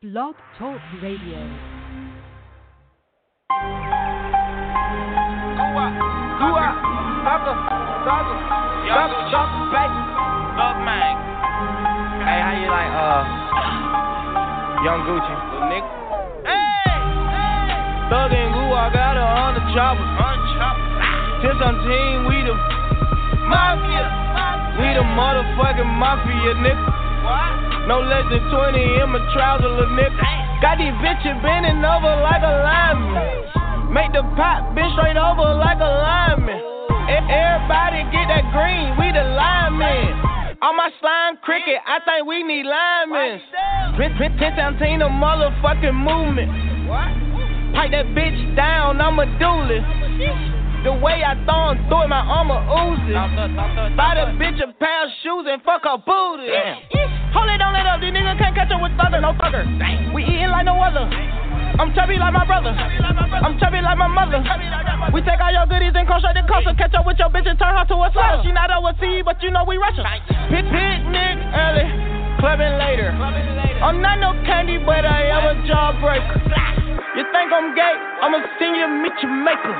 Blog Talk Radio. Thug Mang. Hey, how you like, uh, Young Gucci? Little nigga. Hey! Thug and Gua got her on the chopper. Unchopped. Since I'm team, we the Mafia. we the motherfucking mafia, nigga. No less than 20 in my trouser, little nigga. Got these bitches bending over like a lineman. Make the pop bend straight over like a lineman. Everybody get that green, we the linemen. On my slime cricket, I think we need linemen. Pin, pin, pin, the motherfucking movement. Pipe that bitch down, I'm a duelist. The way I throw through it, my armor oozes. Buy the bitch a pair of shoes and fuck her booty. Hold it, don't let up. These niggas can't catch up with thugger, no thugger. We eating like no other. I'm chubby like my brother. I'm chubby like my mother. We take all your goodies and come straight to Catch up with your bitch and turn her to a slut. She not overseas, but you know we Russian. Pit picnic early, clubbing later. I'm not no candy, but I am a jawbreaker. You think I'm gay? I'ma send you meet your maker.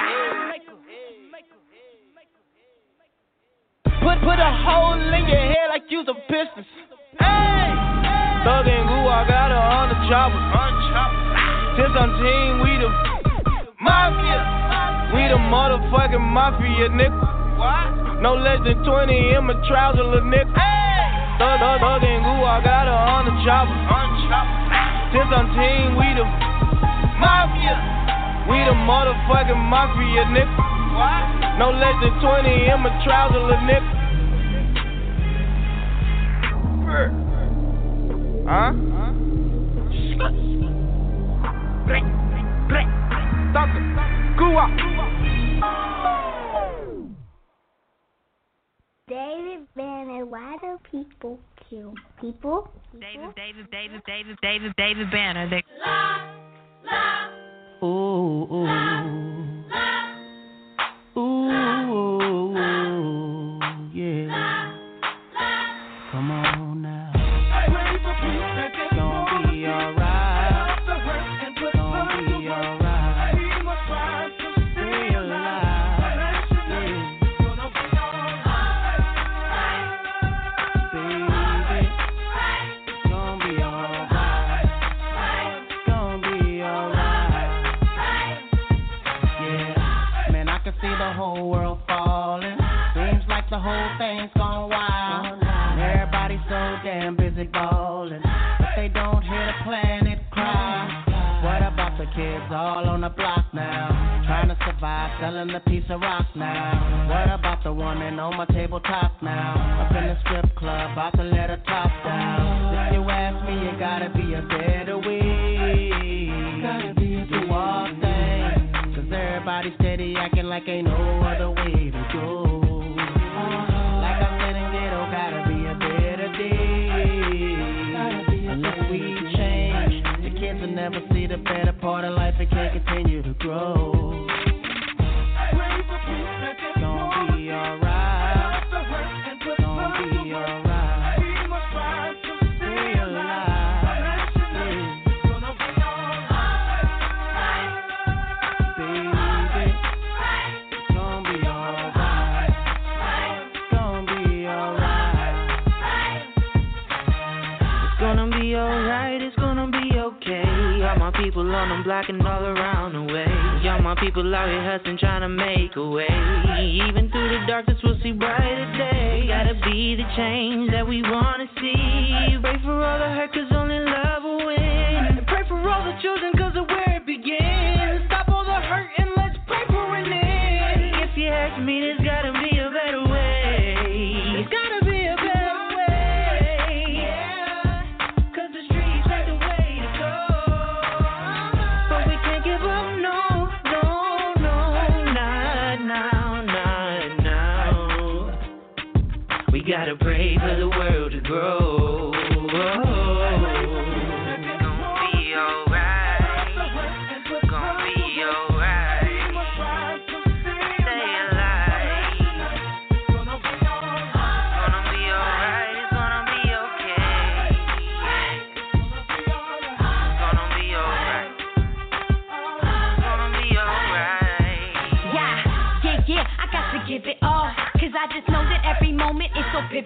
Put put a hole in your head like you's a business. Hey, Thug and Goo, I got her on the chopper. Since I'm team, we the Mafia. we the motherfucking mafia, nigga. What? No less than 20 in my trouser, little nigga. Hey! Thug, thug, thug and Goo, I got her on the chopper. Since I'm team, we the Mafia. we the motherfucking mafia, nigga. What? No less than 20 in my trouser, little nigga. Huh? Blink. Blink. Thugger. Goo up. David Banner, why do people kill people? David, David, David, David, David, David Banner. They Ooh, ooh. Ooh, yeah. Come on busy balling, but they don't hear the planet cry. What about the kids all on the block now? Trying to survive, selling a piece of rock now. What about the woman on my tabletop now? Up in the strip club, about to let her top down. If you ask me, you gotta be a better way. Do all things. Cause everybody steady acting like ain't no them and all around the way. All my people out here hustling, trying to make a way. Even through the darkness, we'll see brighter day. Gotta be the change that we wanna see. Pray for all the hurt, cause only love pray for the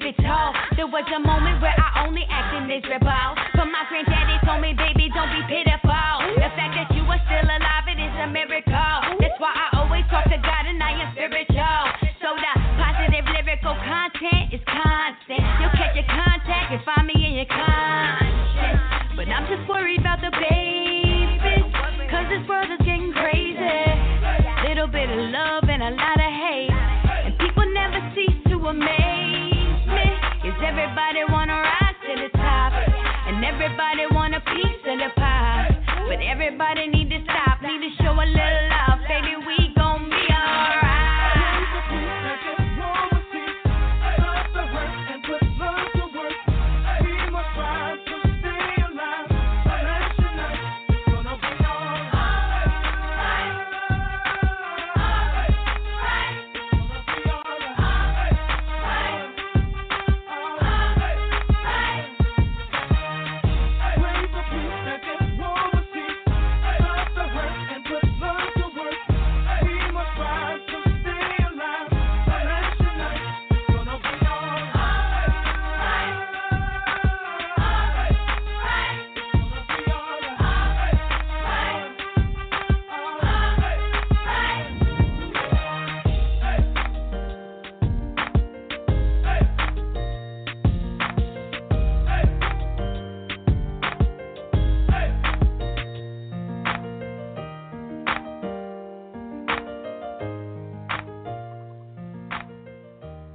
There was a moment where I only acted miserable. But my granddaddy everybody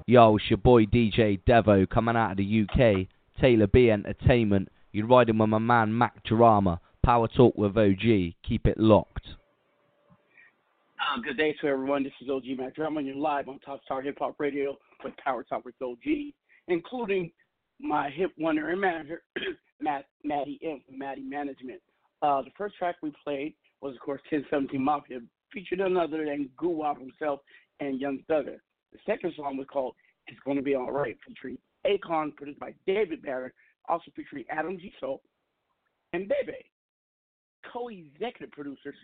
Yo, it's your boy DJ Devo coming out of the UK. Taylor B Entertainment. You're riding with my man Mack Drama. Power Talk with OG. Keep it locked. Uh, good day to everyone. This is OG Mack Drama, and you're live on Top Star Hip Hop Radio with Power Talk with OG, including my hip wonder and manager, Matt Matty M from Matty Management. Uh, the first track we played was, of course, 1017 Mafia, featured none other than Guwop himself and Young Thugger. The second song was called It's Gonna Be Alright, featuring Akon, produced by David Banner, also featuring Adam G. And Bebe. Co-executive producers,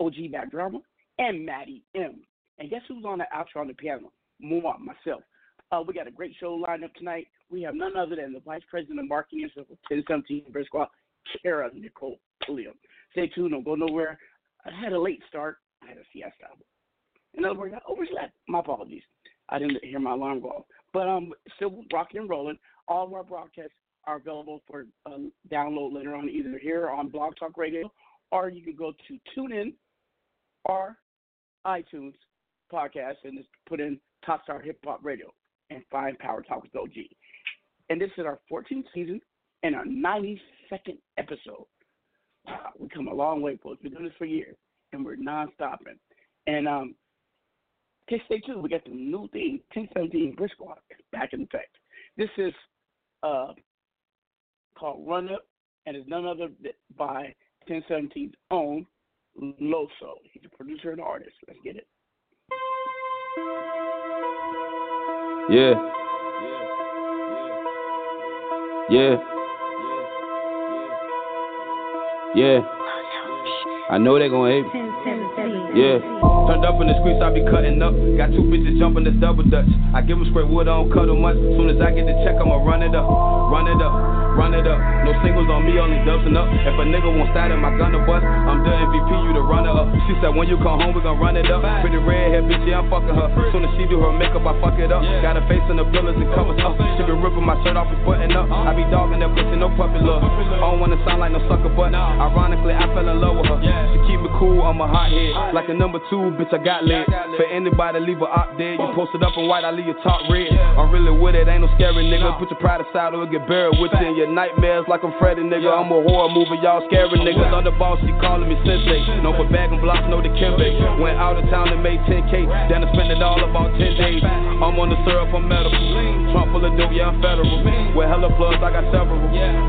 OG Mack Drama and Matty M. And guess who's on the outro on the piano? More myself. Uh, we got a great show lined up tonight. We have none other than the Vice President of Marketing of 1017 Brick Squad, Kera Nicole Pulliam. Stay tuned, don't go nowhere. I had a late start. I had a siesta. In other words, I overslept. My apologies. I didn't hear my alarm go off. But um, still rocking and rolling. All of our broadcasts are available for um, download later on, either here on Blog Talk Radio, or you can go to TuneIn or iTunes podcast and just put in Top Star Hip Hop Radio and find Power Talk with OG. And this is our 14th season and our 92nd episode. Wow, we come a long way, folks. We've doing this for years, and we're non-stopping. And um, Okay, stay tuned. We got the new thing, 1017 Brick Squad, back in effect. This is uh, called Run Up, and is none other th- by 1017's own Loso. He's a producer and artist. Let's get it. yeah Yeah. Yeah. Yeah. I know they gonna hate me. Yeah. Turned up in the streets, I be cutting up. Got two bitches jumping this double dutch. I give them straight wood, I don't cut them much. Soon as I get the check, I'ma run it up. Run it up. Run it up. No singles on me, only dubsing up. If a nigga won't start in my gun to bust, I'm the MVP, you the runner up. She said, when you come home, we gon' run it up. Pretty red hair, bitch, yeah, I'm fucking her. Soon as she do her makeup, I fuck it up. Got her face in the pillars and covers up. She be ripping my shirt off and button up. I be dogging that pussy, no puppy love. I don't wanna sound like no sucker, but ironically, I fell in love with her. She keep me cool, I'm a hot head. Like a number two, bitch, I got lit. For anybody, leave her out dead. You posted up in white, I leave your top red. I'm really with it, ain't no scary nigga. Put your pride aside or get buried with you your nightmares like I'm Freddy, nigga. I'm a horror movie, y'all scary niggas. Other boss, she calling me sensei. No for bag and blocks, no the. Went out of town and made 10K. Then I spent it all about 10 days. I'm on the syrup, I'm medical. Trunk full of dope, yeah, I'm federal. With hella plugs, I got several.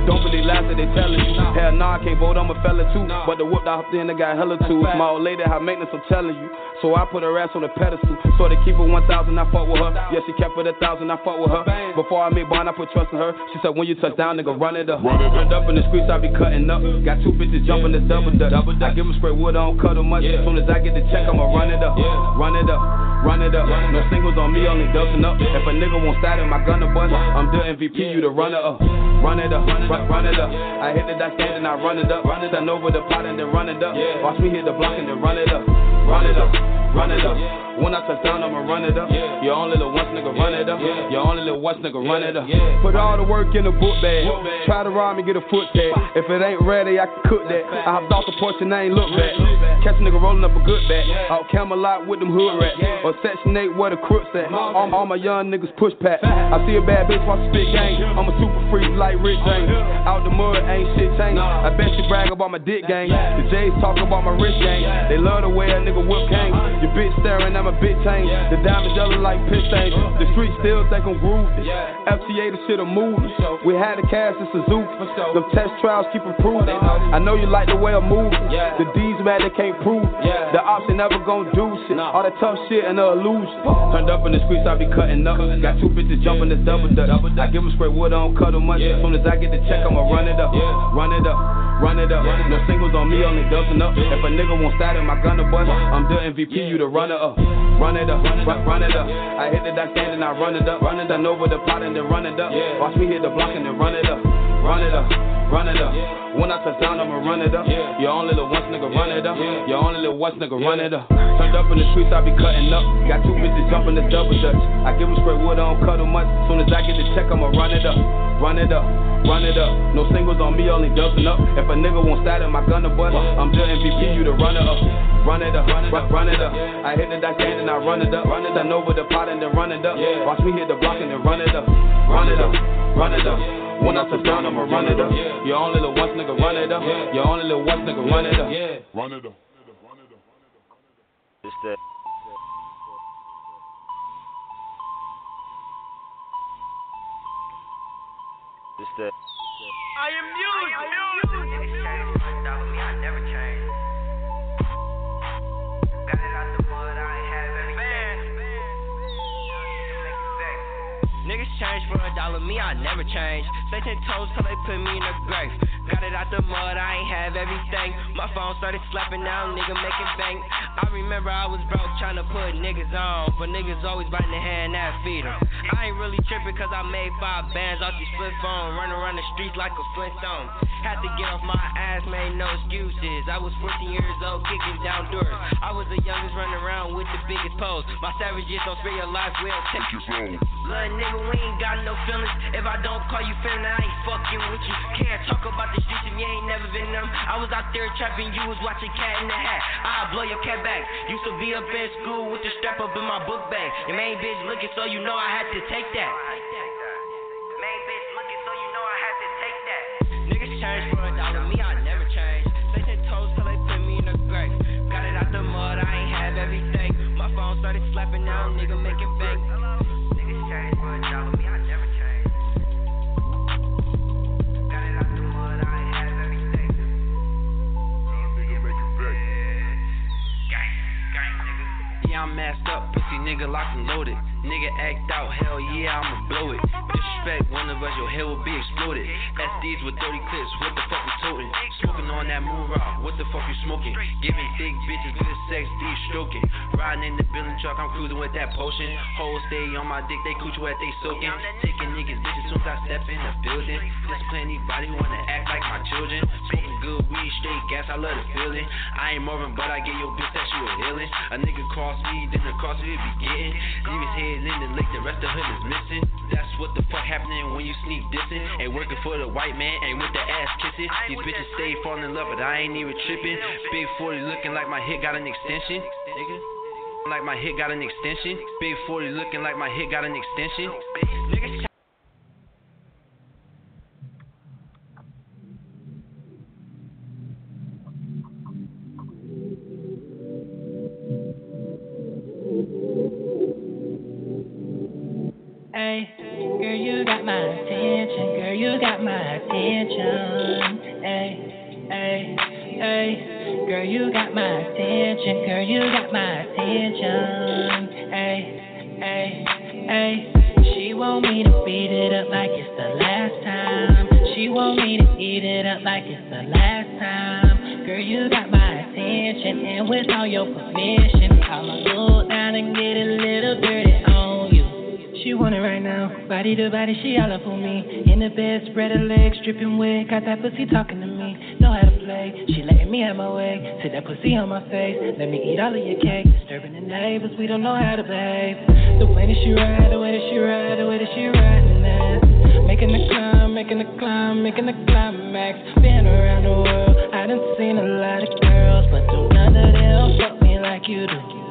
Don't believe lies that they telling you. Hell nah, I can't vote, I'm a fella too. But the whoop I hopped in, I got hella too. My old lady, high maintenance, I'm telling you. So I put her ass on a pedestal. So they keep her 1,000, I fuck with her. Yeah, she kept it a 1,000, I fuck with her. Before I made bond, I put trust in her. She said, when you touch down, nigga, run it up. Turned up in the streets, I be cutting up. Got two bitches jumping the double dutch. I give them straight wood, I don't cut them much. As soon as I get the check, I'ma run it up. Run it up. Run it up. No singles on me, only dubsing up. If a nigga won't start in my gunner bust, I'm the MVP, you the runner up. Run it up, run, run it up. I hit the dot stand and I run it up. Send over the pot and then run it up. Watch me hit the block and then run it up. Run it up, run it up. When I touch down, I'ma run it up. Your only little once nigga run it up. Your only little once nigga run it up. Put all the work in the book bag. Try to rob me, get a foot tag. If it ain't ready, I can cook that. I hopped off the porch and I ain't look back. Catch a nigga rolling up a good bag. Out Camelot with them hood rats. Or section 8 where the crooks at. All, all my young niggas push pack. I see a bad bitch watch spit gang. I'm a super freak like Rick James. Out the mud, ain't shit changed. I bet you brag about my dick gang. The J's talk about my wrist gang. They love the way a nigga whip gang. Your bitch staring at my bitch chain. The diamonds yellow like piss stains. The streets still think I'm groovy. FTA the shit a movie. We had the cash in Suzuki. Them test trials keep improving. I know you like the way I'm moving. The D's mad they can't prove. it. The option never gon' do shit. All that tough shit and the illusion. Turned up in the streets, I be cutting up. Got two bitches jumping this double dutch. I give them straight wood, I don't cut them much. As soon as I get the check, I'ma run it up. Run it up. Run it up. No singles on me, only dubsing up. If a nigga won't start in my gunner bust, I'm the MVP, you the runner up. Run it up, run, run it up. I hit the dot stand and I run it up. Run it up over the pot and then run it up. Watch me hit the block and then run it up. Run it up, run it up. When I touch down, I'ma run it up. Your only little once nigga run it up. Your only little once nigga run it up. Turned up in the streets, I be cutting up. Got two bitches jumping the double dutch. I give them straight wood, I don't cut them much. Soon as I get the check, I'ma run it up. Run it up, run it up. No singles on me, only dubsing up. If a nigga won't start in my gunner bust, I'm the MVP, you the runner up. Run it up, run, it up, run it up. I hit the dot stand and I run it up. Run it up over the pot and then run it up. Watch me hit the block and then run it up. Run it up, run it up. When I touch down, I'ma run it up. Your only little once nigga run it up. Your only little once nigga run it up. Yeah, run it up. It's that. It's that. I am music. I am music. I never change. Got it out the mud. I ain't have everything. Niggas change for a dollar, me I never change. Stay ten toes till they put me in the grave. Got it out the mud, I ain't have everything. My phone started slapping now, nigga making bank. I remember I was broke trying to put niggas on, but niggas always biting the hand that feed feed 'em. I ain't really tripping cause I made five bands off these flip phone, running around the streets like a Flintstone. Had to get off my ass, made no excuses. I was 14 years old, kicking down doors. I was the youngest running around with the biggest pose. My savages don't spare your life, we'll take your soul. Little nigga, we ain't got no feelings. If I don't call you feeling, I ain't fucking with you. Can't talk about you ain't never been. I was out there trapping, you was watching Cat in the Hat. I'll blow your cat back. Used to be up in school with the strap up in my book bag. Your main bitch looking, so you know I had to take that. Main bitch looking, so you know I had to take that. Niggas change for a dollar, me I never change. Ten toes till they put me in the grave. Got it out the mud, I ain't have everything. My phone started slapping now, nigga making bank. Yeah, up, pussy nigga locked and loaded. Nigga act out, hell yeah, I'ma blow it. Disrespect one of us, your head will be exploded. SDs with 30 clips, what the fuck we toting? Smoking on that moon rock, what the fuck you smoking? Giving thick bitches good sex, D stroking. Riding in the building truck, I'm cruising with that potion. Hoes stay on my dick, they cooch wet, they soaking. Taking niggas bitches soon as I step in the building. Discipline anybody who wanna act like my children. Smoking good weed, straight gas, I love the feeling. I ain't Marvin, but I get your bitch that she was healing. A nigga cross me, then the cross it be getting. Leave his head in the lake, the rest of him is missing. That's what the fuck happening when you sneak dissing. Ain't working for the white man, ain't with the ass kissing. These bitches stay falling in love, but I ain't even tripping. Big 40 looking like my hit got an extension. Nigga. Like my hit got an extension. Big 40 looking like my hit got an extension. Niggas Hey, girl, you got my attention. Girl, you got my attention. Hey, hey, hey. Girl, you got my attention. Girl, you got my attention. Hey, hey, hey. She want me to beat it up like it's the last time. She want me to eat it up like it's the last time. Girl, you got my attention, and with all your permission, I'ma go down and get a little dirty. She want it right now, body to body, she all up on me. In the bed, spread her legs, dripping wet, got that pussy talking to me. Know how to play, she letting me have my way. Sit that pussy on my face, let me eat all of your cake. Disturbing the neighbors, we don't know how to behave. The way that she ride, the way that she ride, the way that she riding that. Making the climb, making the climb, making the climax. Been around the world, I done seen a lot of girls, but do none of them fuck me like you do.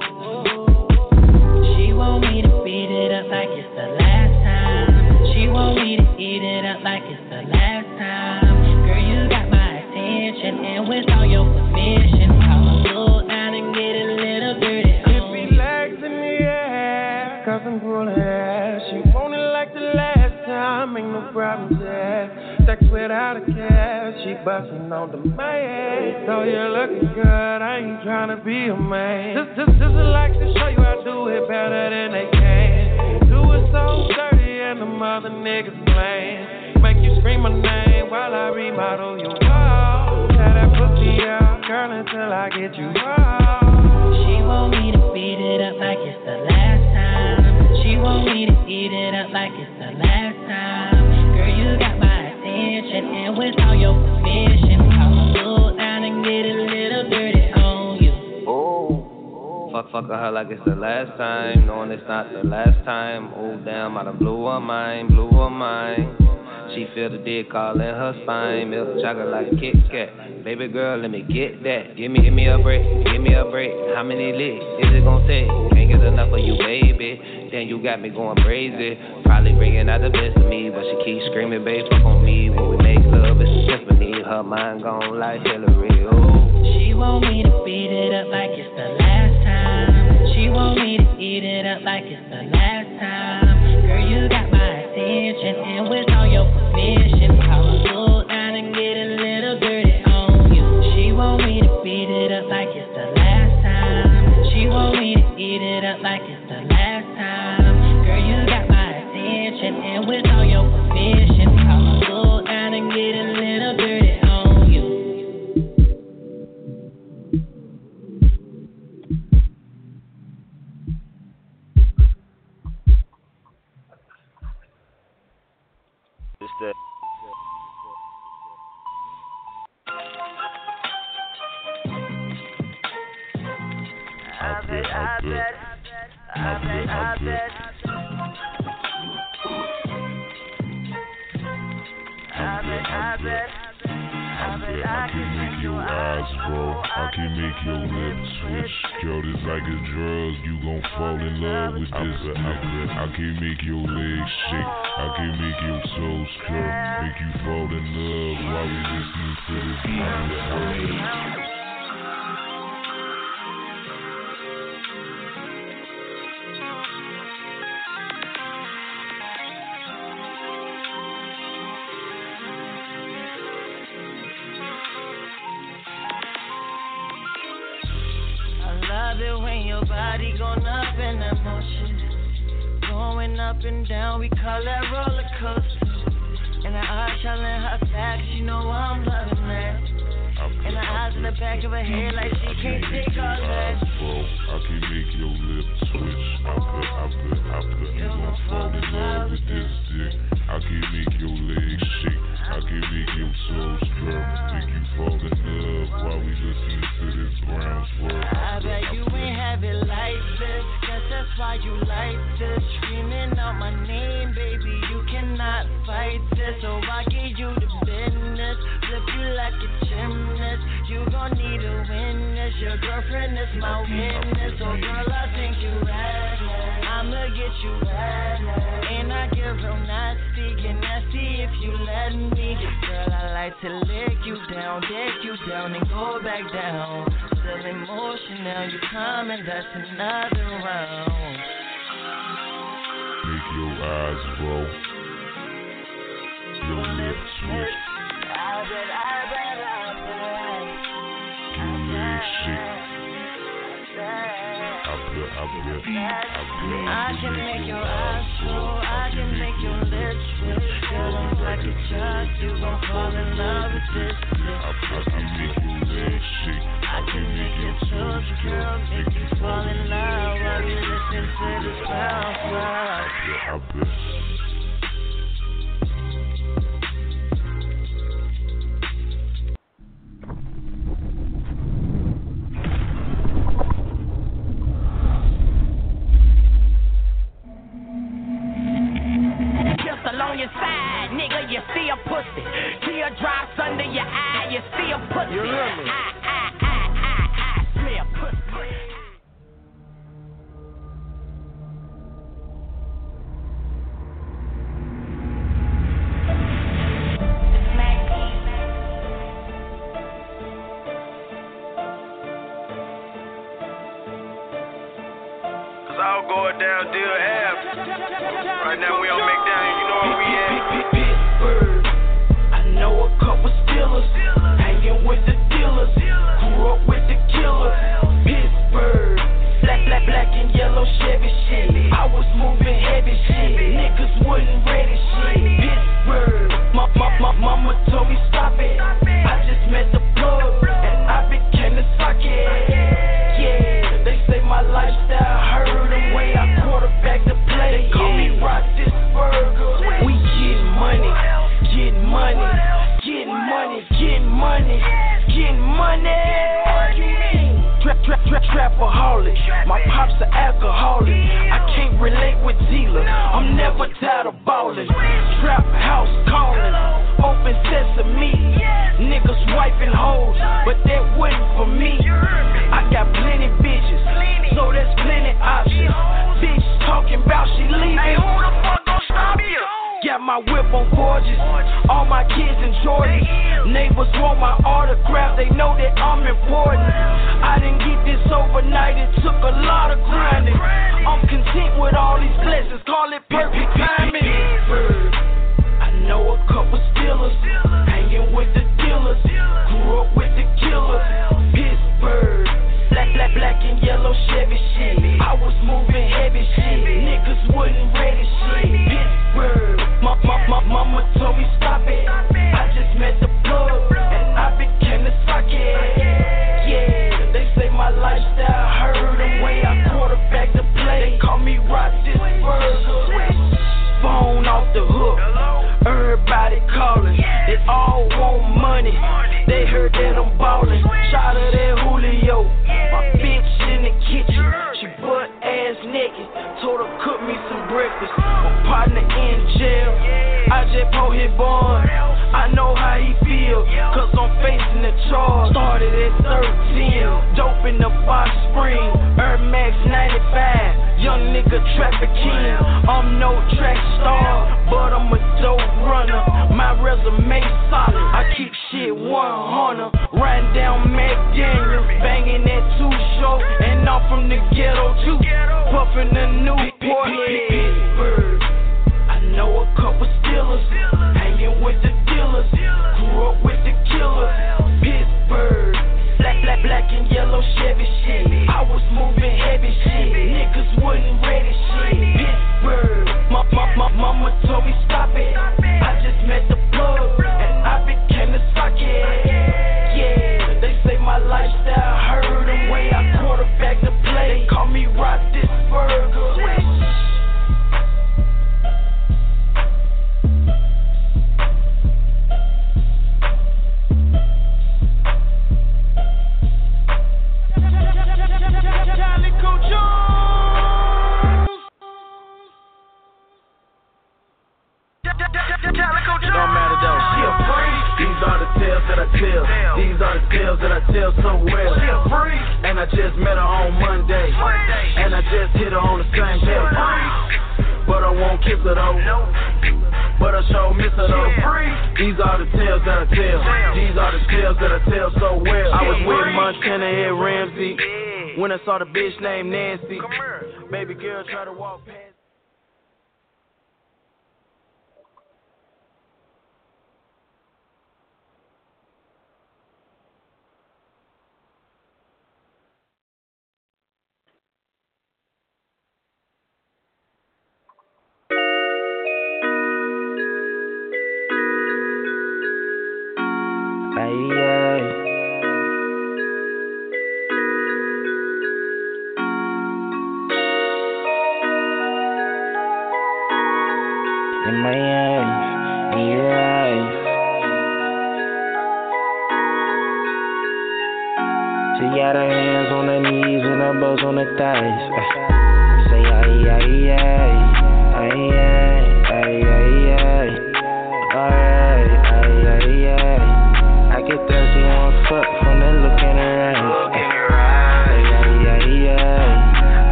She want me to beat it up like it's the last time. She want me to eat it up like it's the last time. Girl, you got my attention, and with all your permission, I'ma down and get a little dirty legs in the air, cause I'm pulling ass. She want it like the last time, ain't no problem. Sex without a cash, she bustin' on the man. So you're looking good, I ain't tryna be a man. This, this, this is like to show you how to do it better than they can. Do it so dirty and the mother niggas blame. Make you scream my name while I remodel your wall. Tear that pussy out, girl, until I get you raw. She want me to beat it up like it's the last time. She want me to eat it up like it's Fuck, her like it's the last time, knowing it's not the last time. Oh damn, I done blew her mind, blew her mind. She feel the dick all in her spine, milk chocolate like Kit Kat. Baby girl, let me get that. Give me, give me a break, give me a break. How many licks is it gonna take? Can't get enough of you, baby. Then you got me going crazy. Probably bringing out the best of me, but she keeps screaming, babe, fuck on me. When we make love, it's a symphony. Her mind gone like Hillary. Oh. She want me to beat it up like it's the want me to eat it up like it's the last time. Girl, you got my attention, and with all your permission, I'ma go down and get a little dirty on you. She want me to beat it up like it's the last time. She want me to eat it up like it's Girl, this like a drug. You gon' fall in love with this dick. I can make your legs shake. I can make your toes curl. Make you fall in love while we listening to this song. I and down, we call that roller coaster. And the eyes telling her facts, you know I'm loving that. And the eyes in the back of her head like she can't take all that. I can make your lips switch. I put, I put, I put. You gon' fall in love with this dick. I can make your legs shake. I can make your toes why you like this. Screaming out my name, baby. You cannot fight this. So I give you the business. Flip you like a gymnast. You gon' need a witness. Your girlfriend is my witness. So girl, I think you right. I'ma get you right. And I get real nasty. Get nasty if you let me. Girl, I like to down, dick you down, and go back down. Still emotional, you coming, that's another round. Make your eyes roll. Your lips switch. I bet, I bet, I bet. Your legs shake. I put, I put, I put. I can make your eyes roll, I can like a child, you gon' fall in love with this. I make you. I can make you touch, girl, make you fall in love while you listen to this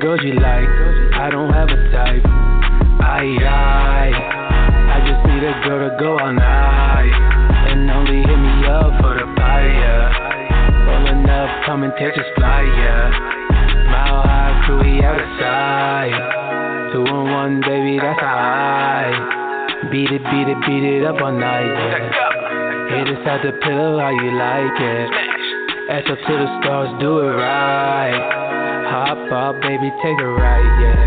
girls you like? I don't have a type. I, I, I just need a girl to go all night and only hit me up for the fire. Rolling up, coming Texas fly, yeah. Mile high crew, we out of sight. Two on one, baby, that's a high. Beat it, beat it, beat it up all night, yeah. Hit us at the pillow, how you like it. Ass up to the stars, do it right. Hop up, baby, take a ride, yeah.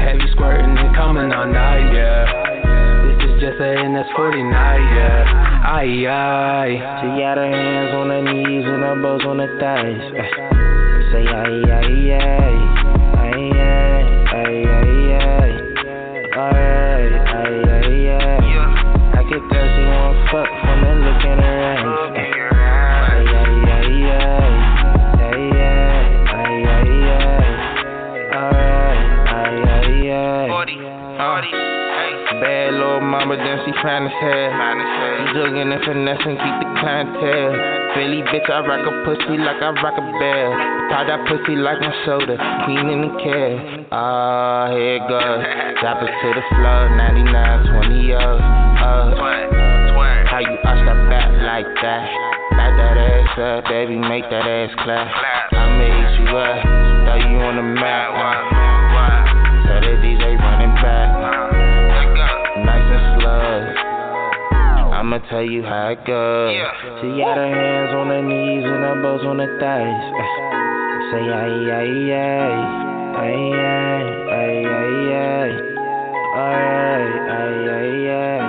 Heavy squirting and coming all night, yeah. This is just a NS40 night, yeah. Aye, aye. She got her hands on her knees and her bows on her thighs. Ay. Say ay ay ay, ay ay ay ay ay. Alright, ay ay ay. I get thirsty on fuck from the look in mama, then she fine as hell. She jugging and finessing, keep the clientele. Philly bitch, I rock a pussy like I rock a bell. Tie that pussy like my shoulder, queen in the care. Ah, here it goes. Drop it to the floor, 99, 20 years. Uh, how you arch that back like that? Back that ass up, baby, make that ass clap. I made you up, throw you on the map. Uh, tell the DJ I'ma tell you how it goes. She got her hands on her knees and her bows on her thighs. Ay. Say ay ay ay, ay ay ay ay ay. Alright, ay ay ay.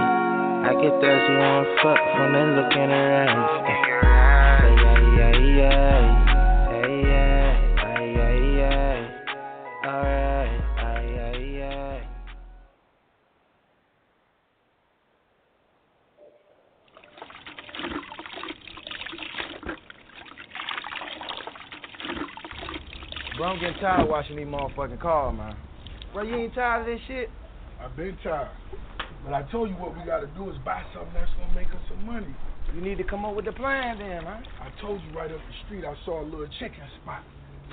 I get thirsty on fuck from the look in her eyes. Ay. Say ay ay ay, ay Bro, I'm getting tired of watching these motherfucking cars, man. Bro, you ain't tired of this shit? I've been tired. But I told you what we gotta do is buy something that's gonna make us some money. You need to come up with the plan then, man. I told you right up the street I saw a little chicken spot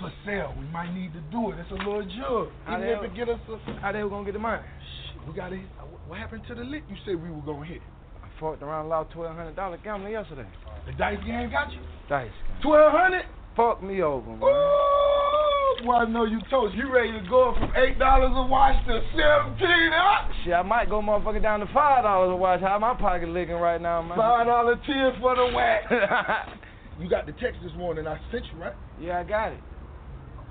for sale. We might need to do it. It's a little jug. How Even the if it get us a How they gonna get the money? Shit, we gotta hit. What happened to the lick you said we were gonna hit? I fucked around, a lost twelve hundred dollar gambling yesterday. The dice game got you? Dice. Twelve hundred? Fuck me over, man. Ooh, well, I know you toast. You ready to go from eight dollars a watch to seventeen, huh? Shit, I might go motherfucker down to five dollars a watch. How my pocket licking right now, man? Five dollar ten for the whack. you got the text this morning I sent you, right? Yeah, I got it.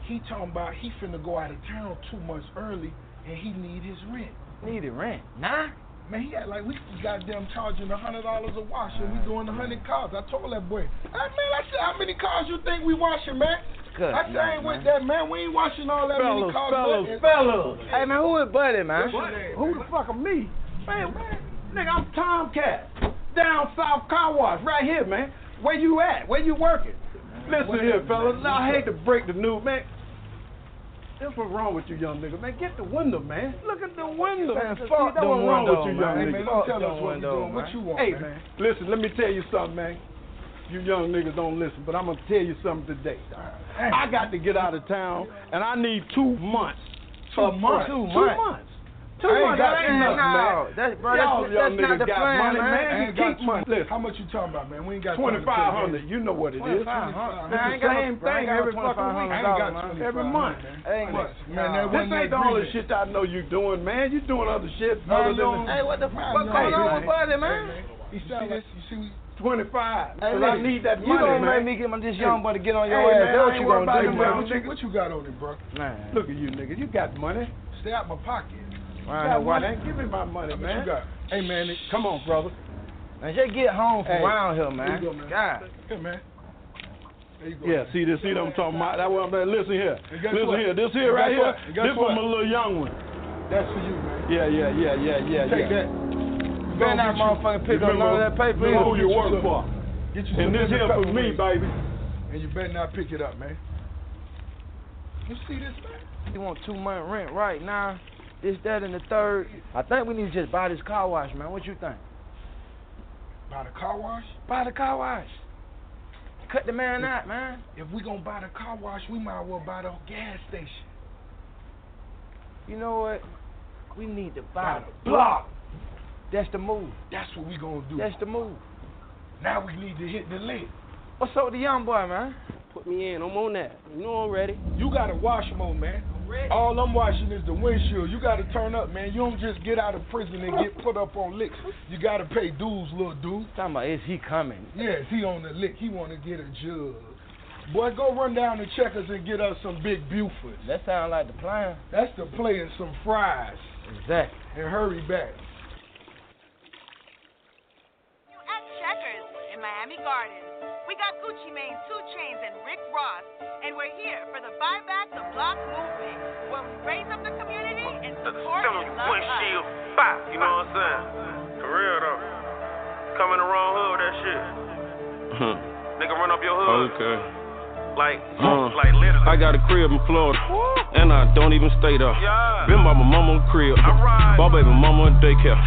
He talking about he finna go out of town two months early and he need his rent. Need Needed rent? Nah. Man, he act like we goddamn charging a hundred dollars a wash and we doing a hundred cars. I told that boy, hey man, I said, how many cars you think we washing, man? Good I said, I ain't with that, man. We ain't washing all that many Fellas, cars. fellas, man. fellas. Hey man, who is Buddy, man? Name, Who the fuck are me? Man, man, nigga, I'm Tomcat. Down South Car Wash, right here, man. Where you at? Where you working? Listen here, fellas. I hate to break the news, man. That's what's wrong with you, young nigga, man. Get the window, man. Look at the window. Man, fuck them what's wrong with you, man. young Hey, man, Fuck tell us what we windows, doing. What you want, Hey, man? listen, let me tell you something, man. You young niggas don't listen, but I'm gonna tell you something today. I got to get out of town, and I need two months. Two months? Two months? Months. Two I ain't got That ain't nothing, man. No, that's- bro, Y'all that's- young that's not the got plan, money, man. man. You keep money. Listen, How much you talking about, man? We ain't got Twenty five hundred. You know what it is. 2500. It's the same thing every fucking week. I ain't got Every month. Man, man This ain't the only shit I know you doing, man. You doing other shit Man, other you than. Hey, what the fuck What's going going on on with with Buddy, man? You see this? You see we Twenty-five. Hey, Cause I need that you money, gonna man. make me get my, this young boy to get on Hey, man, I ain't worried about do, it, man? What you, what you got on it, bro? Man, look at you, nigga. You got money. Stay out my pocket. Right, got why money? not? Give me my money, How much man. you got? Hey, man. it- Come on, brother. Man, just get home from around here, Here you go, man. God. Here, man. Yeah, see this, see what I'm talking about. That's what I'm saying. Listen here, listen what? here. This here right guess here. what? And This from a little young one. That's for you, man. Yeah, yeah, yeah, yeah, yeah, Take yeah. that. Better not motherfucking pick up none of that paper. Remember who you work some- for. Get you And this here for pepper me, baby. And you better not pick it up, man. You see this, man? You want two month rent right now? This, that, and the third. I think we need to just buy this car wash, man. What you think? Buy the car wash? Buy the car wash. Cut the man out, man. If we gonna buy the car wash, we might as well buy the gas station. You know what? We need to buy, Buy the block. That's the move. That's what we gonna do. That's the move. Now we need to hit the lick. What's up with the young boy, man? Put me in. I'm on that. You know I'm ready. You gotta wash more, man. All I'm watching is the windshield. You gotta turn up, man. You don't just get out of prison and get put up on licks. You gotta pay dues, little dude. Talking about is he coming? Yes, he on the lick. He wanna get a jug. Boy, go run down to Checkers and get us some big Bufords. That sound like the plan. That's the play and some fries. Exactly. And hurry back. You at Checkers in Miami Gardens, we got Gucci Mane, 2 Chainz, and Rick Ross, and we're here for the Buy Back the Block movement, where we raise up the community and support Tell and them love windshield, us. you know what I'm saying? For real though. Coming the wrong hood, that shit. Hmm. Nigga run up your hood. Okay. Like, Uh, like literally. I got a crib in Florida, and I don't even stay there. Yeah. Been by my mama crib, bought baby mama a daycare.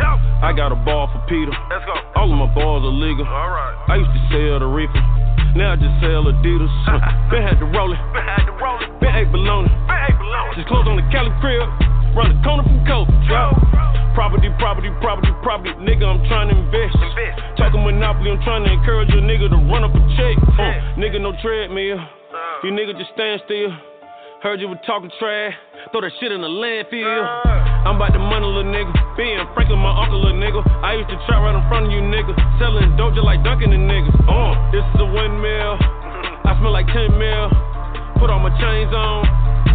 I got a ball for Peter. Let's go. All of my balls are legal. Alright. I used to sell the reefer, now I just sell Adidas. Been had to roll it, Been had to roll it. been ate baloney. Been ate baloney. Just closed on the Cali crib, run the corner from. Go. Property, property, property, property. Nigga, I'm trying to invest. Invest. Talking Monopoly, I'm trying to encourage a nigga to run up a check. Uh, nigga, no treadmill. You nigga just stand still. Heard you were talking trash. Throw that shit in the landfill. I'm about to money, little nigga. Being Franklin, my uncle, little nigga. I used to trap right in front of you, nigga. Selling doja like Dunkin' and niggas. Uh, this is a windmill. I smell like 10 mil. Put all my chains on.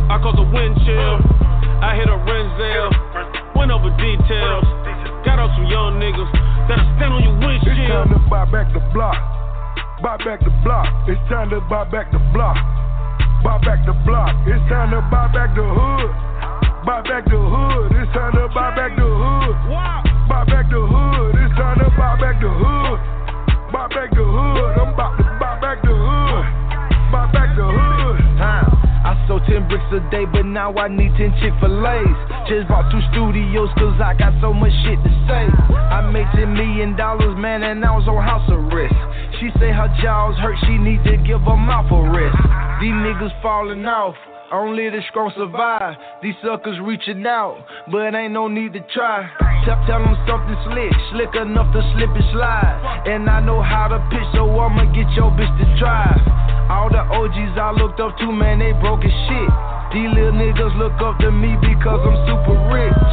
I cause a wind chill. I hit a Renzel. Went over details. Got out some young niggas that'll stand on your windshield. It's time to buy back the block. Buy back the block. It's time to buy back the block. Buy back the block. It's time to buy back the hood. Buy back the hood. It's time to buy back the hood. Buy back the hood. It's time to buy back the hood. Sold 10 bricks a day, but now I need 10 Chick fil A's. Just bought two studios, cause I got so much shit to say. I made $10 million, man, and I was on house arrest. She say her jaws hurt, she need to give her mouth a rest. These niggas falling off. Only the strong survive. These suckers reaching out, but ain't no need to try. Tell, tell them something slick, slick enough to slip and slide. And I know how to pitch, so I'ma get your bitch to drive. All the OGs I looked up to, man, they broke as shit. These little niggas look up to me because I'm super rich.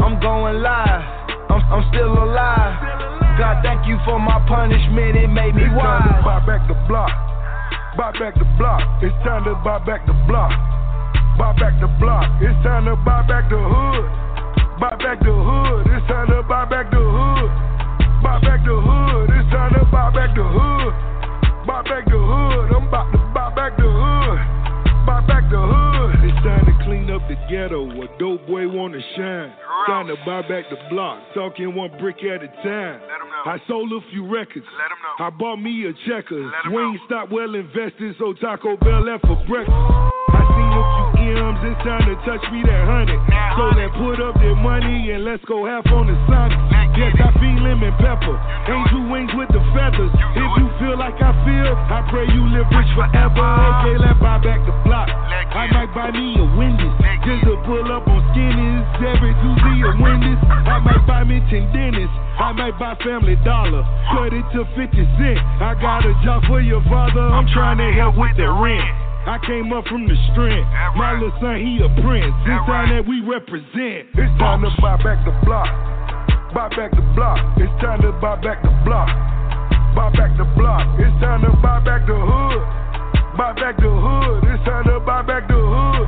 I'm going live, I'm, I'm still alive. God, thank you for my punishment, it made me It's time to wise. buy back the block. Buy back the block. It's time to buy back the block. Buy back the block. It's time to buy back the hood. Buy back the hood. It's time to buy back the hood. Buy back the hood. It's time to buy back the hood. Buy back the hood. I'm about to the ghetto. A dope boy wanna shine. Time to buy back the block. Talking one brick at a time. I sold a few records. I bought me a checkers. Wingstop well invested, so Taco Bell left for breakfast. I seen a few M's, it's time to touch me that hundred. So then put up their money and let's go half on the Sonic. Yes, I feel lemon pepper. Angel wings with the feathers. If you feel like I feel, I pray you live rich forever. Okay, let's buy back the block. I might buy me a Wendy's. Just to pull up on skinnies. Every Tuesday or Wendy's. I might buy me 10 dentists. I might buy Family Dollar. Cut it to 50 cent. I got a job for your father. I'm trying to help with the rent. I came up from the strength. My little son, he a prince. It's time that we represent. It's time to buy back the block. Buy back the block. It's time to buy back the block. Buy back the block. It's time to buy back the hood. Buy back the hood. It's time to buy back the hood.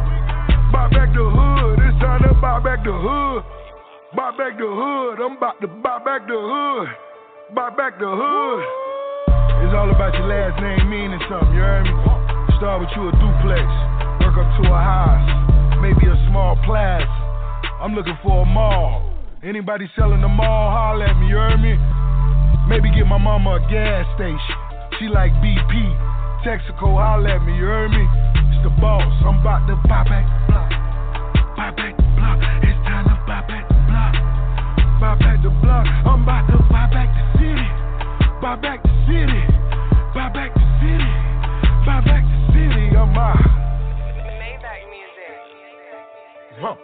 Buy back the hood. It's time to buy back the hood. Buy back the hood. I'm about to buy back the hood. Buy back the hood. It's all about your last name meaning something, you heard me? Start with you a duplex, work up to a house, maybe a small plaza. I'm looking for a mall. Anybody selling the mall, holler at me, you heard me? Maybe get my mama a gas station. She like BP. Texaco, holler at me, you heard me? It's the boss. I'm about to buy back the block. Buy back the block. It's time to buy back the block. Buy back the block. I'm about to buy back the city. Buy back the city. City. I'm out. Huh.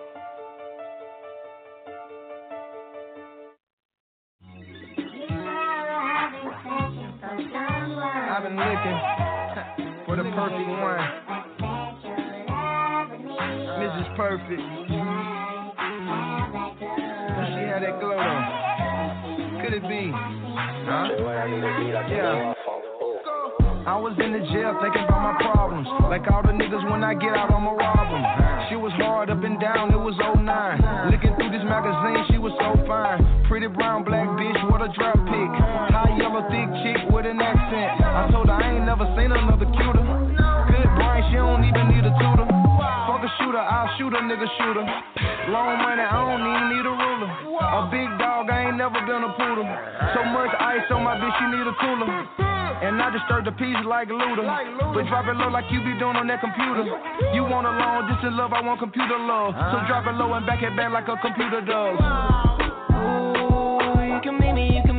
I've been looking for the perfect one. Mrs. Perfect. She have that glow though? Could it be? Huh? Yeah. I was in the jail thinking about my problems. Like all the niggas when I get out, I'ma rob them. She was hard up and down, it was 09. Looking through this magazine, she was so fine. Pretty brown, black bitch, what a drop pick. High yellow, thick chick with an accent. I told her I ain't never seen another cuter. Good brain, she don't even need a tutor. I'll shoot a nigga shooter. Long money, I don't even need a ruler. A big dog, I ain't never been a poodle. So much ice on my bitch, she need a cooler. And I disturb the peace like Luda. But drop it low like you be doing on that computer. You want a long distance love, I want computer love. So drop it low and back it back like a computer does. Ooh, you can meet me, you can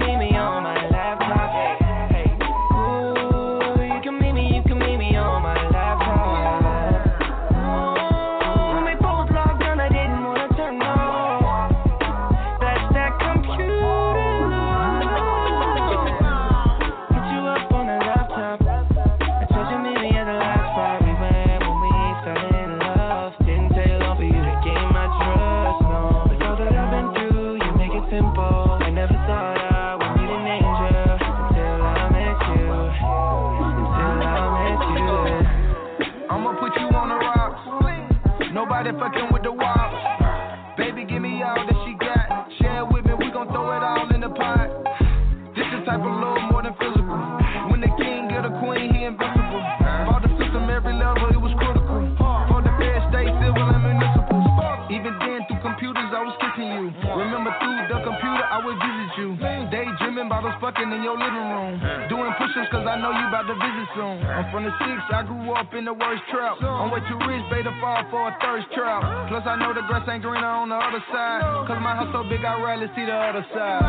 in your living room. Doing push-ups cause I know you about to visit soon. I'm from the six, I grew up in the worst trap. I'm way too rich, baby, to fall for a thirst trap. Plus I know the grass ain't greener on the other side. Cause my house so big, I rarely see the other side.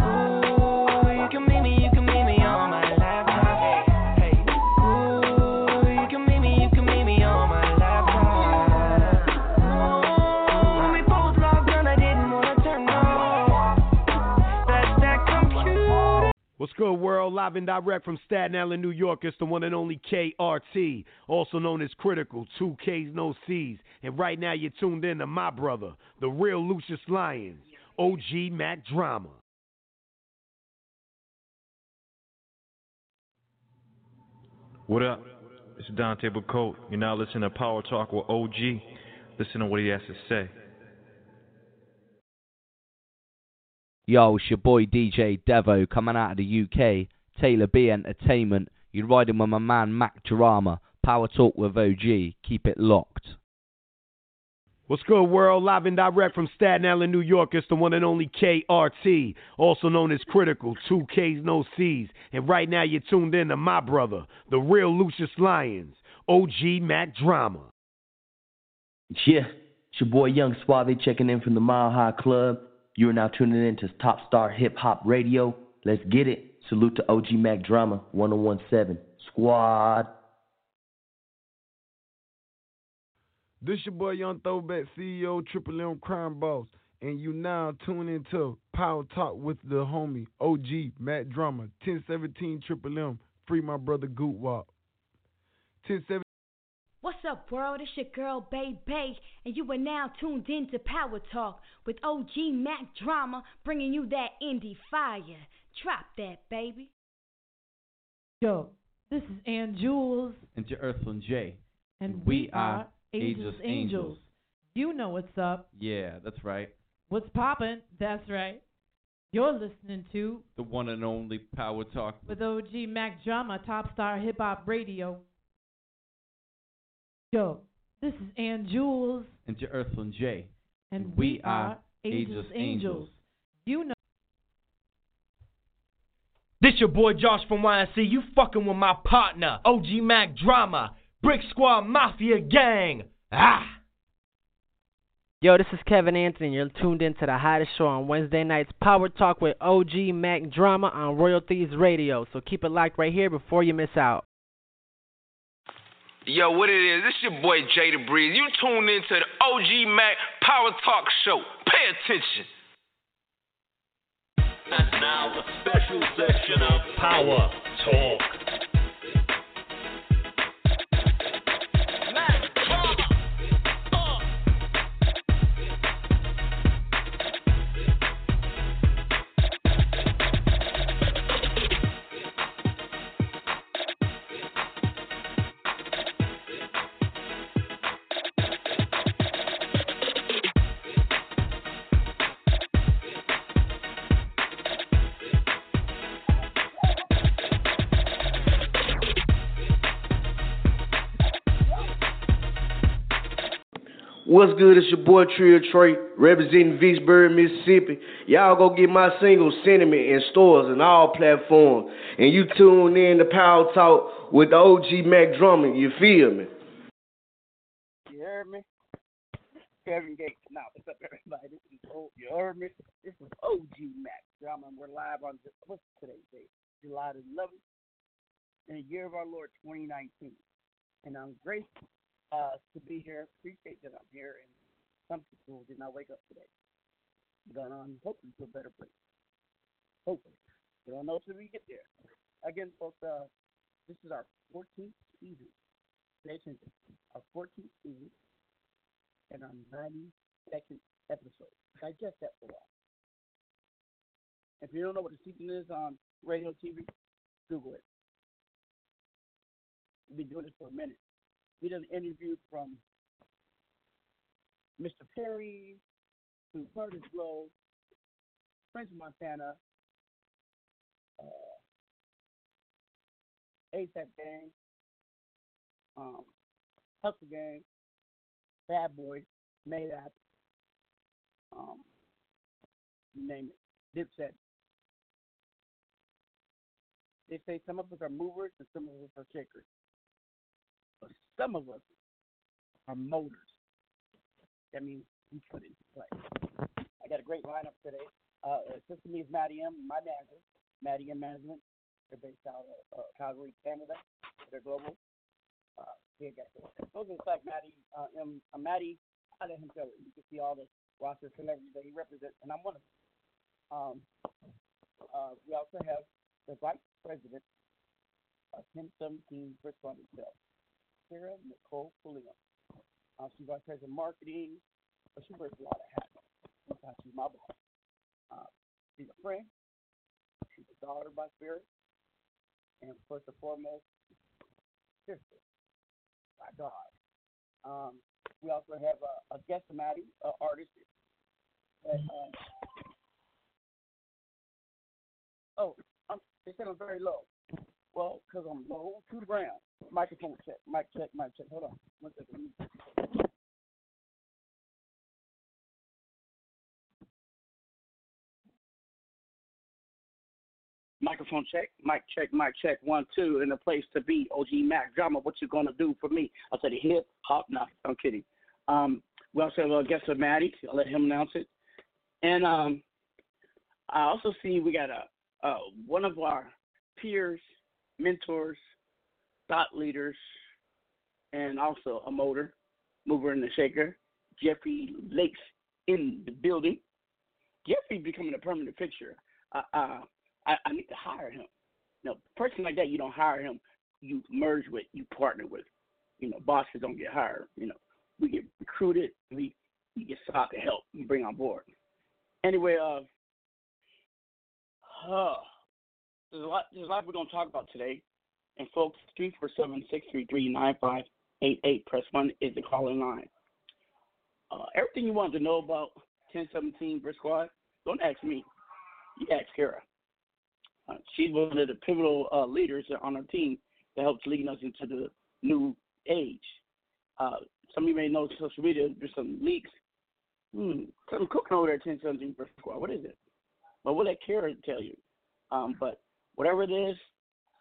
Ooh, you can meet me, you can good, world? Live and direct from Staten Island, New York. It's the one and only KRT, also known as Critical, two Ks, no Cs. And right now, you're tuned in to my brother, the real Lucious Lyons, OG Mack Drama. What up? It's Dante Bacote. You're now listening to Power Talk with OG. Listen to what he has to say. Yo, it's your boy DJ Devo coming out of the UK. Taylor B Entertainment. You're riding with my man Mack Drama. Power Talk with OG. Keep it locked. What's good, world? Live and direct from Staten Island, New York. It's the one and only KRT, also known as Critical, two Ks, no Cs. And right now, you're tuned in to my brother, the real Lucious Lyons, OG Mack Drama. Yeah, it's your boy Young Suave checking in from the Mile High Club. You are now tuning in to Top Star Hip Hop Radio. Let's get it. Salute to OG Mack Drama 1017 Squad. This your boy Young Throwback CEO Triple M Crime Boss, and you now tune into Power Talk with the homie OG Mack Drama 1017 Triple M. Free my brother Guwop. 1017. What's up, world? It's your girl, Bay Bay, and you are now tuned in to Power Talk with OG Mack Drama, bringing you that indie fire. Drop that, baby. Yo, this is Ann Jules, and to Earthling J. and we we are Ageless Ageless Angels. You know what's up. Yeah, that's right. What's poppin'? That's right. You're listening to the one and only Power Talk with OG Mack Drama, Top Star Hip Hop Radio. Yo, this is Ann Jules. And your Earthling J. And, and we, we are Ageless Angels. Angels. You know. This your boy Josh from YNC. You fucking with my partner, OG Mack Drama, Brick Squad Mafia Gang. Ah! Yo, this is Kevin Anthony. You're tuned in to the hottest show on Wednesday nights, Power Talk with OG Mack Drama on Royalties Radio. So keep it locked right here before you miss out. Yo, what it is? This your boy Jada Breeze. You tuned into the OG Mack Power Talk Show. Pay attention. And now a special section of Power Talk. What's good? It's your boy Trio Trey, representing Vicksburg, Mississippi. Y'all go get my single Sentiment in stores and all platforms. And you tune in to Power Talk with OG Mack Drama. You feel me? You heard me? Kevin Gates. Now, what's up, everybody? This is you heard me? This is OG Mack Drama. We're live on what's today's date? July the 11th, in the year of our Lord 2019. And I'm grateful uh, to be here. Appreciate that I'm here, and some people did not wake up today. But I'm hoping to a better place. Hopefully. We don't know till we get there. Again, folks, uh, this is our 14th season. Attention. Our 14th season and our 92nd episode. Digest that for a while. If you don't know what the season is on radio, TV, Google it. We've been doing this for a minute. We did an interview from Mr. Perry to Kurtis Blow, French Montana, uh, ASAP Gang, um, Hustle Gang, Bad Boy, Made Up, um, name it, Dipset. They say some of us are movers and some of us are shakers. But some of us are motors. That means we put into play. I got a great lineup today. Uh, assisting me is Matty M, my manager, Matty M Management. They're based out of uh, Calgary, Canada. They're global. Uh, here, guys. Those are like Matty uh, M. Uh, Matty, I let him tell it. You can see all the roster celebrities that he represents, and I'm one of them. Um, uh, we also have the vice president of 1017 Bristol itself. Kera Nicole Pulliam. Uh, she's vice president of marketing, but she wears a lot of hats. Sometimes she's my boss. Uh, she's a friend. She's a daughter by spirit. And first and foremost, sister by God. Um, we also have a, a guest Matty, an artist. That, um, oh, I'm, they said I'm very low. Well, because I'm low to the ground. Microphone check. Mic check. Mic check. Hold on. One second. Microphone check. Mic check. Mic check. One, two. In the place to be. OG Mack Drama. What you gonna do for me? I said hip hop. No, I'm kidding. Um, we also have a guest of Matty. I'll let him announce it. And um, I also see we got a uh, one of our peers, mentors, thought leaders, and also a motor, mover and a shaker. Jeffrey Lakes in the building. Jeffrey becoming a permanent fixture. Uh, uh, I, I need to hire him. You know, person like that, you don't hire him. You merge with, you partner with. You know, bosses don't get hired. You know, we get recruited. We, we get sought to help. We bring on board. Anyway, uh, uh there's a lot. There's a lot we're gonna talk about today. And folks, three four seven six three three nine five eight eight. Press one is the calling line. Uh, everything you want to know about 1017 Brick Squad, don't ask me. you ask Kera. Uh, she's one of the pivotal uh, leaders on our team that helps lead us into the new age. Uh, some of you may know social media. There's some leaks. Hmm, something cooking over there at 1017 Brick Squad. What is it? But we'll let Kera tell you. Um, but whatever it is,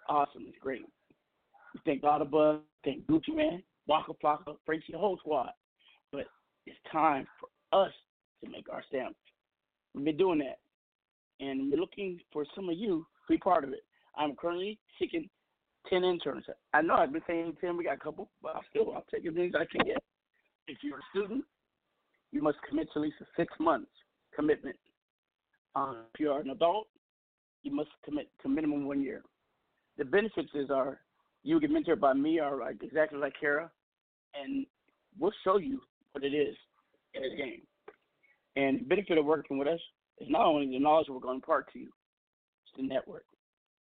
awesome. It's great. We thank Audubon, thank Gucci Mane, Waka Flocka, Frenchie, the whole squad. But it's time for us to make our stamp. We've been doing that. And we're looking for some of you to be part of it. I'm currently seeking 10 interns. I know I've been saying 10, we got a couple, but I'll still, I'll take as many as I can get. If you're a student, you must commit to at least a six months commitment. Um, if you're an adult, you must commit to minimum one year. The benefits is are you get mentored by me or like exactly like Kera, and we'll show you what it is in this game. And the benefit of working with us is not only the knowledge we're going to impart to you, it's the network,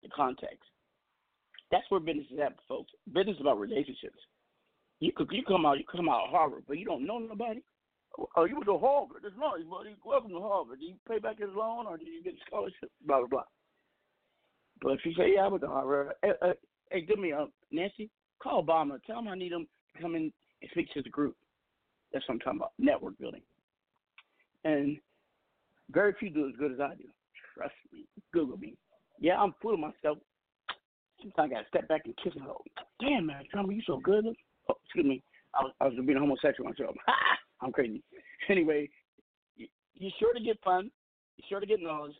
the contacts. That's where business is at, folks. Business is about relationships. You could you come out you come out of Harvard, but you don't know nobody. Oh, you went to Harvard. That's nice, buddy. Welcome to Harvard. Do you pay back his loan or do you get a scholarship? Blah blah blah. But if you say, yeah, I went to Harvard, hey, uh, hey, hey give me a Nancy, call Obama. Tell him I need him to come in and speak to the group. That's what I'm talking about. Network building. And very few do as good as I do. Trust me. Google me. Yeah, I'm of myself. Sometimes I gotta step back and kiss and go, damn man, Trump, you so good. Oh, excuse me. I was I was being homosexual myself. I'm crazy. Anyway, you're sure to get fun, you're sure to get knowledge,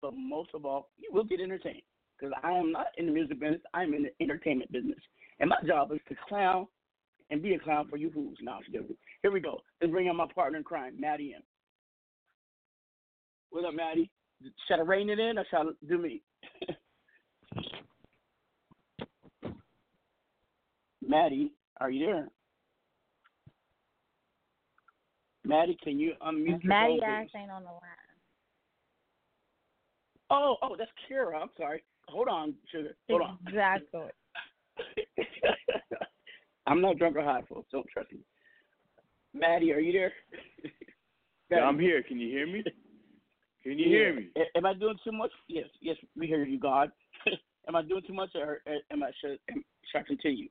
but most of all, you will get entertained. Because I am not in the music business, I'm in the entertainment business. And my job is to clown and be a clown for you fools. Now, here we go. Let's bring on my partner in crime, Matty M. What up, Matty? Should I rein it in or shall I do me? Matty, are you there? Matty, can you unmute Matty ass ain't on the line. Oh, oh, that's Kera. I'm sorry. Hold on, sugar. Hold on. Exactly. I'm not drunk or high, folks. Don't trust me. Matty, are you there? Yeah, I'm here. Can you hear me? Can you hear me? A- Am I doing too much? Yes, yes, we hear you, God. am I doing too much, or am I should, am, should I continue?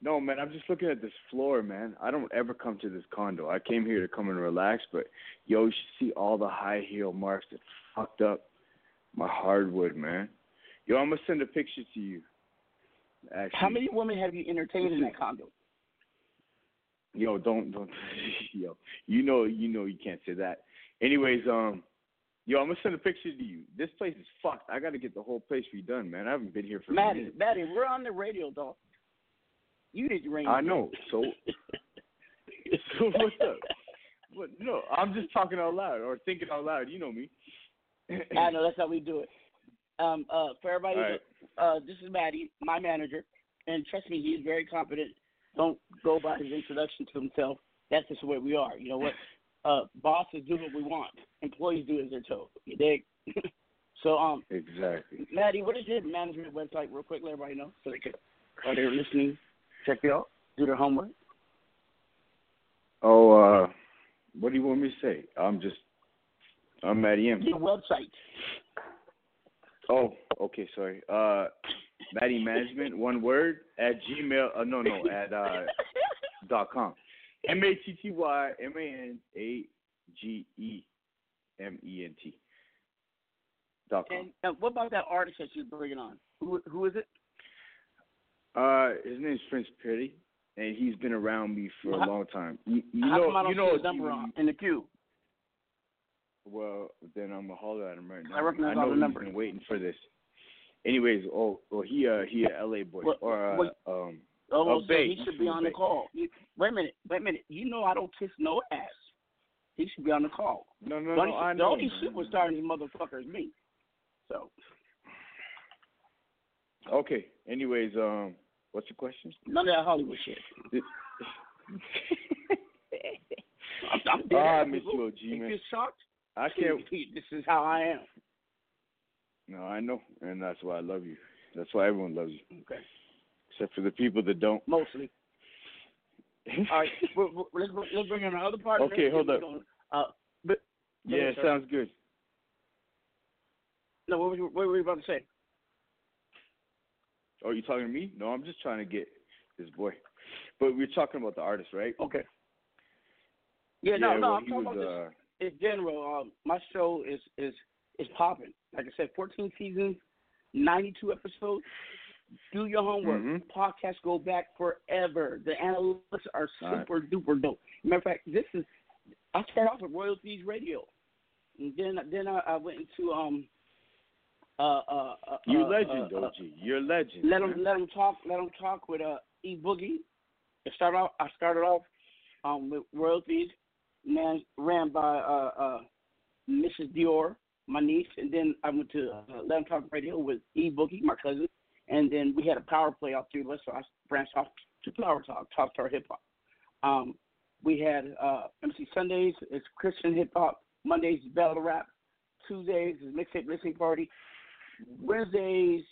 No, man, I'm just looking at this floor, man. I don't ever come to this condo. I came here to come and relax, but yo, you should see all the high heel marks that fucked up my hardwood, man. Yo, I'm gonna send a picture to you. Actually, How many women have you entertained in that condo? Yo, don't don't yo. You know you know you can't say that. Anyways, um yo, I'm gonna send a picture to you. This place is fucked. I gotta get the whole place redone, man. I haven't been here for Matty. Matty, we're on the radio, dog. You didn't ring. I know. So so what's up? But no, I'm just talking out loud or thinking out loud. You know me. I know that's how we do it. Um, uh, for everybody, right. uh, this is Matty, my manager, and trust me, he's very competent. Don't go by his introduction to himself. That's just the way we are. You know what? Uh, bosses do what we want. Employees do as they're told. You dig? so, um, Exactly. Matty, what is your management website, real quick? Let everybody know so they can, while they're listening, check it out, do their homework. Oh, uh what do you want me to say? I'm just I'm Matty M. Your website. Oh, okay, sorry. Uh Matty Management, one word, at Gmail uh no no at uh dot com. M A T T Y M A N A G E M E N T dot com. And what about that artist that you're bringing on? Who who is it? Uh his name's Prince Pretty and he's been around me for Well, a long time. You, you know come I don't you know number on in the queue? Well, then I'm gonna holler at him right now. I recognize all know the he's numbers. been waiting for this. Anyways, oh, well, he uh he a LA boy What- or uh, what- um Oh, oh, so he should be on the call. You, wait a minute, wait a minute. You know I don't kiss no ass. He should be on the call. No, no, the no, I the know, only man. superstar in this motherfucker is me. So Okay. Anyways, um, what's the question? none of that Hollywood shit. I'm, I'm dead Ah, I miss you, OG, If man. you're shocked, I can't. This is how I am. No, I know, and that's why I love you. That's why everyone loves you, Okay, except for the people that don't. mostly. All right, we're, we're, let's let's bring in another part. Okay, hold up. Uh, but Yeah, sir. sounds good. No, what were you, what were you about to say? Oh, you talking to me? No, I'm just trying to get this boy. But we're talking about the artist, right? Okay. Yeah, no, Yeah, no, well, I'm talking was, about uh, this in general. Um, my show is is is popping. Like I said, 14 seasons, 92 episodes. Do your homework. Mhm. Podcasts go back forever. The analytics are All right. super duper dope. Matter of fact, this is I started off with Royalties Radio, and then then I, I went into um uh uh, uh You uh, legend, uh, uh, OG. You're legend. let them let them talk. Let them talk with uh, E Boogie. I started off. I started off um, with royalties, man, ran by uh, uh, Mrs. Dior, my niece, and then I went to uh, Let 'em Talk Radio with E Boogie, my cousin, and then we had a power play out three of us. So I branched off to Power Talk, Top Star Hip Hop. Um, we had uh, MC Sundays is Christian hip hop. Mondays is battle rap. Tuesdays is mixtape listening party. Wednesdays,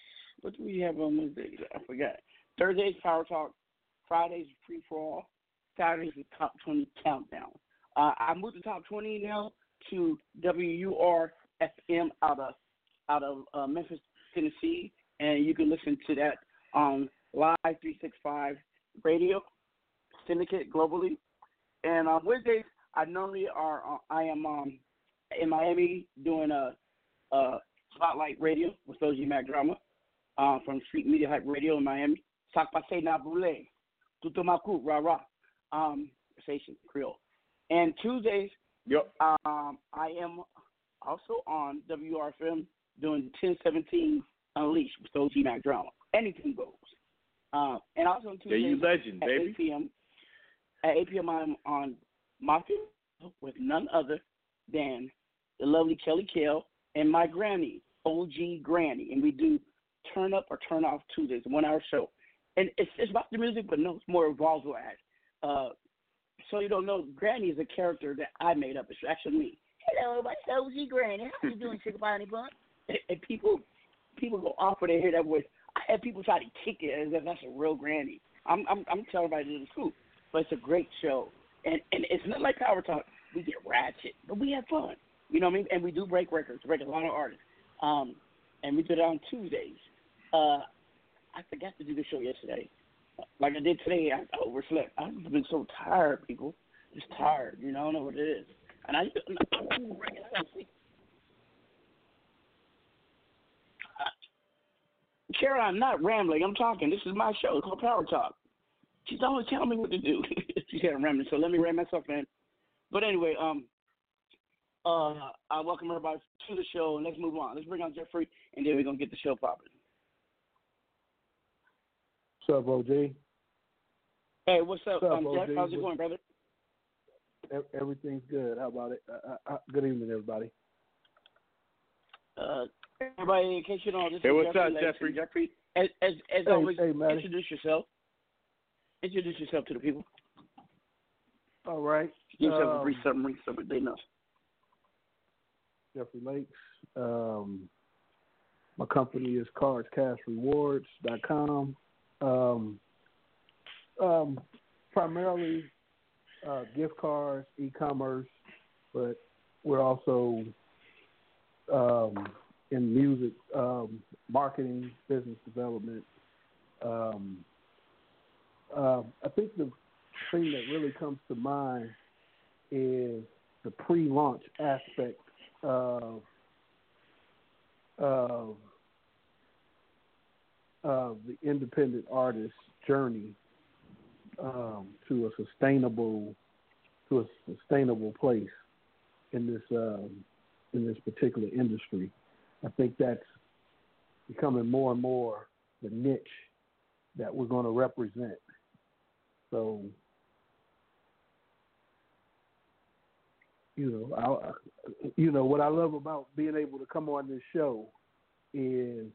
what do we have on Wednesdays? I forgot. Thursdays, Power Talk. Fridays, Free for All. Saturdays, is Top 20 Countdown. Uh, I moved to Top 20 now to WUR FM out of out of uh, Memphis, Tennessee, and you can listen to that on Live 365 Radio syndicate globally. And on Wednesdays, I normally are uh, I am um, in Miami doing a, a spotlight radio with OG Mack Drama uh, from Street Media Hype Radio in Miami. Sac passe na rah, um, station Creole. And Tuesdays, yep. um, I am also on WRFM doing 1017 Unleashed with OG Mack Drama. Anything goes. Uh, and also on Yeah, Tuesdays you legend, at baby. 8 p.m. At 8 p.m. I'm on Mafia with none other than the lovely Kelly Kell and my granny, OG Granny, and we do Turn Up or Turn Off Tuesdays, one hour show. And it's it's about the music, but no, it's more involved that. Uh, so you don't know, Granny is a character that I made up. It's actually me. Hello, my OG Granny. How you doing, Sugar Bonnie Bun? And, and people people go off when they hear that voice. I had people try to kick it as if that's a real Granny. I'm I'm I'm telling everybody the truth, but it's a great show, and and it's not like Power Talk. We get ratchet, but we have fun. You know what I mean? And we do break records, break a lot of artists. Um, and we do it on Tuesdays. Uh, I forgot to do the show yesterday. Like I did today, I overslept. I've been so tired, people. Just tired. You know, I don't know what it is. And I, ooh, right, gotta see. Kera, I'm not rambling. I'm talking. This is my show. It's called Power Talk. She's always telling me what to do. She's had rambling, so let me ram myself in. But anyway, um, uh, I welcome everybody to the show, and let's move on. Let's bring on Jeffrey, and then we're gonna get the show popping. What's up, OG? Hey, what's up, What's up, um, Jeff? OG? How's it going, brother? Ev- Everything's good. How about it? Uh, uh, uh, good evening, everybody. Uh, everybody, in case you don't know, this Hey, is what's Jeffrey up, Langston. Jeffrey? Jeffrey, as as, as Hey, always, hey, Matty. introduce yourself. Introduce yourself to the people. All right. Give yourself a Um, brief summary so they know. Jeffrey Lakes. Um, my company is cardscashrewards.com. Um, um, primarily uh, gift cards, e-commerce, but we're also um, in music, um, marketing, business development. Um, uh, I think the thing that really comes to mind is the pre-launch aspect of of of the independent artist journey um, to a sustainable to a sustainable place in this um, in this particular industry. I think that's becoming more and more the niche that we're going to represent. So you know, I, you know what I love about being able to come on this show is,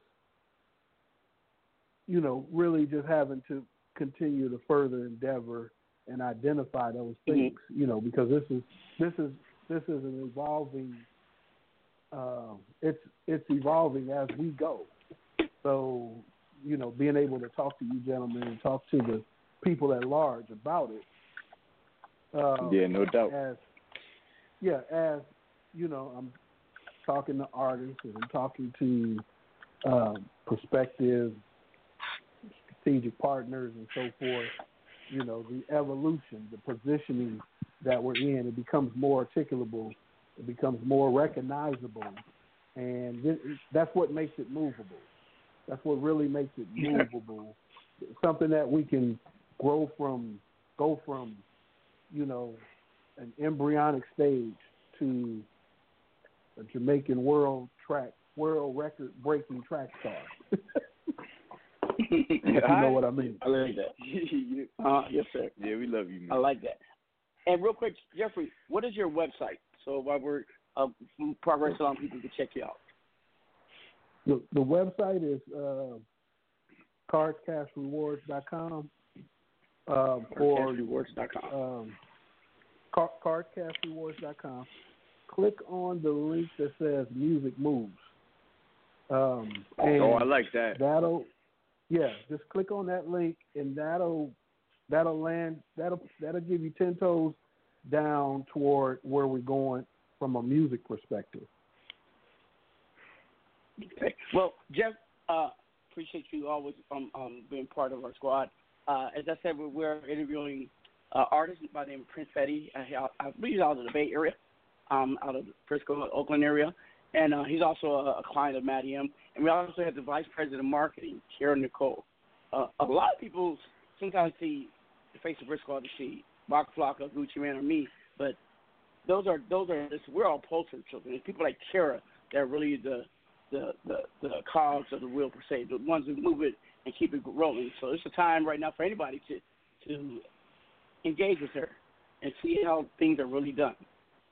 you know, really just having to continue to further endeavor and identify those things. You know, because this is this is this is an evolving. Uh, it's it's evolving as we go. So you know, being able to talk to you gentlemen and talk to the people at large about it. Uh, Yeah, no doubt. As yeah, as you know, I'm talking to artists and I'm talking to um, prospective strategic partners and so forth, you know, the evolution, the positioning that we're in, it becomes more articulable, it becomes more recognizable, and this, that's what makes it movable. That's what really makes it movable. Something that we can grow from, go from, you know, an embryonic stage to a Jamaican world track, world record breaking track star. if you know what I mean. I like that. uh, yes, sir. Yeah, we love you, man. I like that. And real quick, Jeffrey, what is your website? So while we're uh, progress on, people can check you out. The, the website is uh, cardscashrewards.com. Um, or cardscashrewards.com. Um, car, cardscashrewards.com. Click on the link that says Music Moves. Um, oh, I like that. That'll, yeah, just click on that link and that'll that'll land that'll that'll give you ten toes down toward where we're going from a music perspective. Okay. Well, Jeff, uh, appreciate you always um, um, being part of our squad. Uh, as I said, we're, we're interviewing uh, artists by the name of Prince Petty. Uh, I believe he's out of the Bay Area, um, out of the Frisco, Oakland area. And uh, he's also a, a client of Matty M. And we also have the Vice President of Marketing, Kera Nicole. Uh, a lot of people sometimes see the face of Briscoe to see Waka Flocka, Gucci Mane, or me, but those are those are we're all poster children. It's people like Kera that are really the the the the cogs of the wheel per se, the ones who move it and keep it rolling. So it's a time right now for anybody to to engage with her and see how things are really done.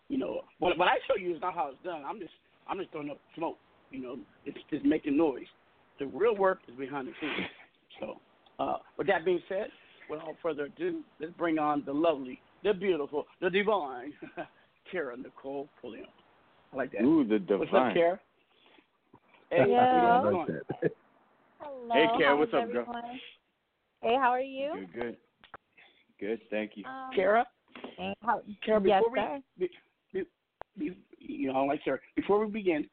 You know, what what I show you is not how it's done. I'm just I'm just throwing up smoke. You know, it's just making noise. The real work is behind the scenes. So, uh, with that being said, without further ado, let's bring on the lovely, the beautiful, the divine, Kera Nicole Pulliam. I like that. Ooh, the divine. What's up, Kera? Hey, Yeah. how's going? Hello. Hey, Kera, what's up, girl? Hey, how are you? Good, good. Good, thank you. Um, Kera? how, Kera, yes, before sir. we, be, be, be, you know, like Sarah, before we begin,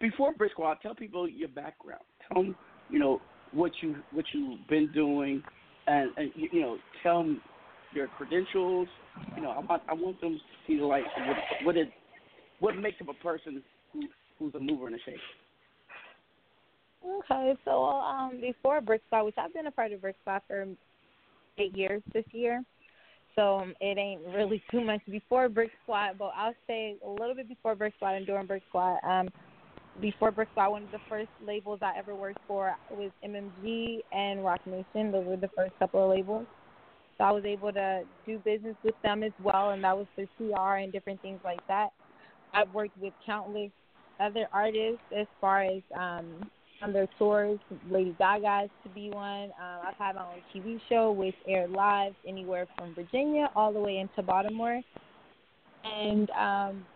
before Brick Squad, tell people your background. Tell them, you know, what you what you've been doing, and, and you, know, tell them your credentials. You know, I want I want them to see like what what it what makes up a person who who's a mover and a shaker. Okay, so um, before Brick Squad, which I've been a part of Brick Squad for eight years this year, so um, it ain't really too much before Brick Squad, but I'll say a little bit before Brick Squad and during Brick Squad. Um, before Brick Squad, one of the first labels I ever worked for was MMG and Roc Nation. Those were the first couple of labels. So I was able to do business with them as well, and that was for CR and different things like that. I've worked with countless other artists as far as um, on their tours. Lady Gaga's to be one. Um, I've had my own TV show which aired live anywhere from Virginia all the way into Baltimore, and um,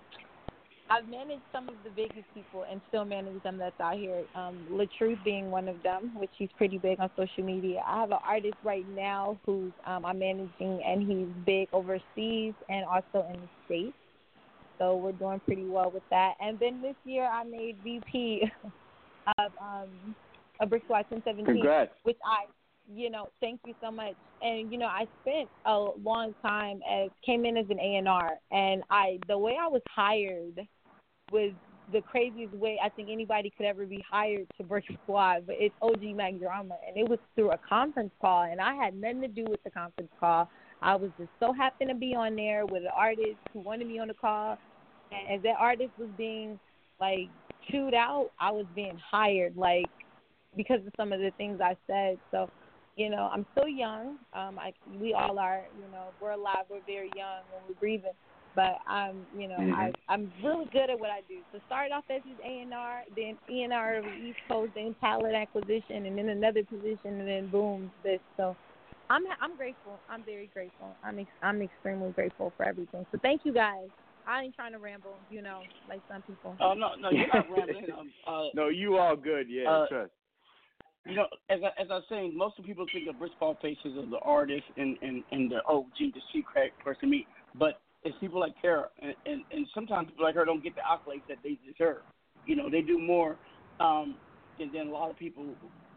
I've managed some of the biggest people and still manage them that's out here. Um, Latruth being one of them, which he's pretty big on social media. I have an artist right now who's um, I'm managing, and he's big overseas and also in the states. So we're doing pretty well with that. And then this year I made VP of um, a Brick Squad 1017, Congrats. which I you know, thank you so much. And you know, I spent a long time as came in as an A and R, and I the way I was hired was the craziest way I think anybody could ever be hired to Brick Squad. But it's OG Mack Drama, and it was through a conference call, and I had nothing to do with the conference call. I was just so happy to be on there with an artist who wanted me on the call, and as that artist was being like chewed out, I was being hired like because of some of the things I said. So you know, I'm still young. Um, I we all are. You know, we're alive. We're very young when we're breathing. But I'm, you know, Mhm. I I'm really good at what I do. So started off as A and R, then E and R of the East Coast, then talent acquisition, and then another position, and then boom, this. So I'm I'm grateful. I'm very grateful. I'm ex- I'm extremely grateful for everything. So thank you guys. I ain't trying to ramble, you know, like some people. Oh no, no, you're not rambling. Um, uh, no, you all good. Yeah, Uh, trust. You know, as I, as I was saying, most of people think of Brick Ball faces as the artist and, and, and the OG, the secret person meet. But is people like Kera, and, and and sometimes people like her don't get the accolades that they deserve. You know, they do more um, than, than a lot of people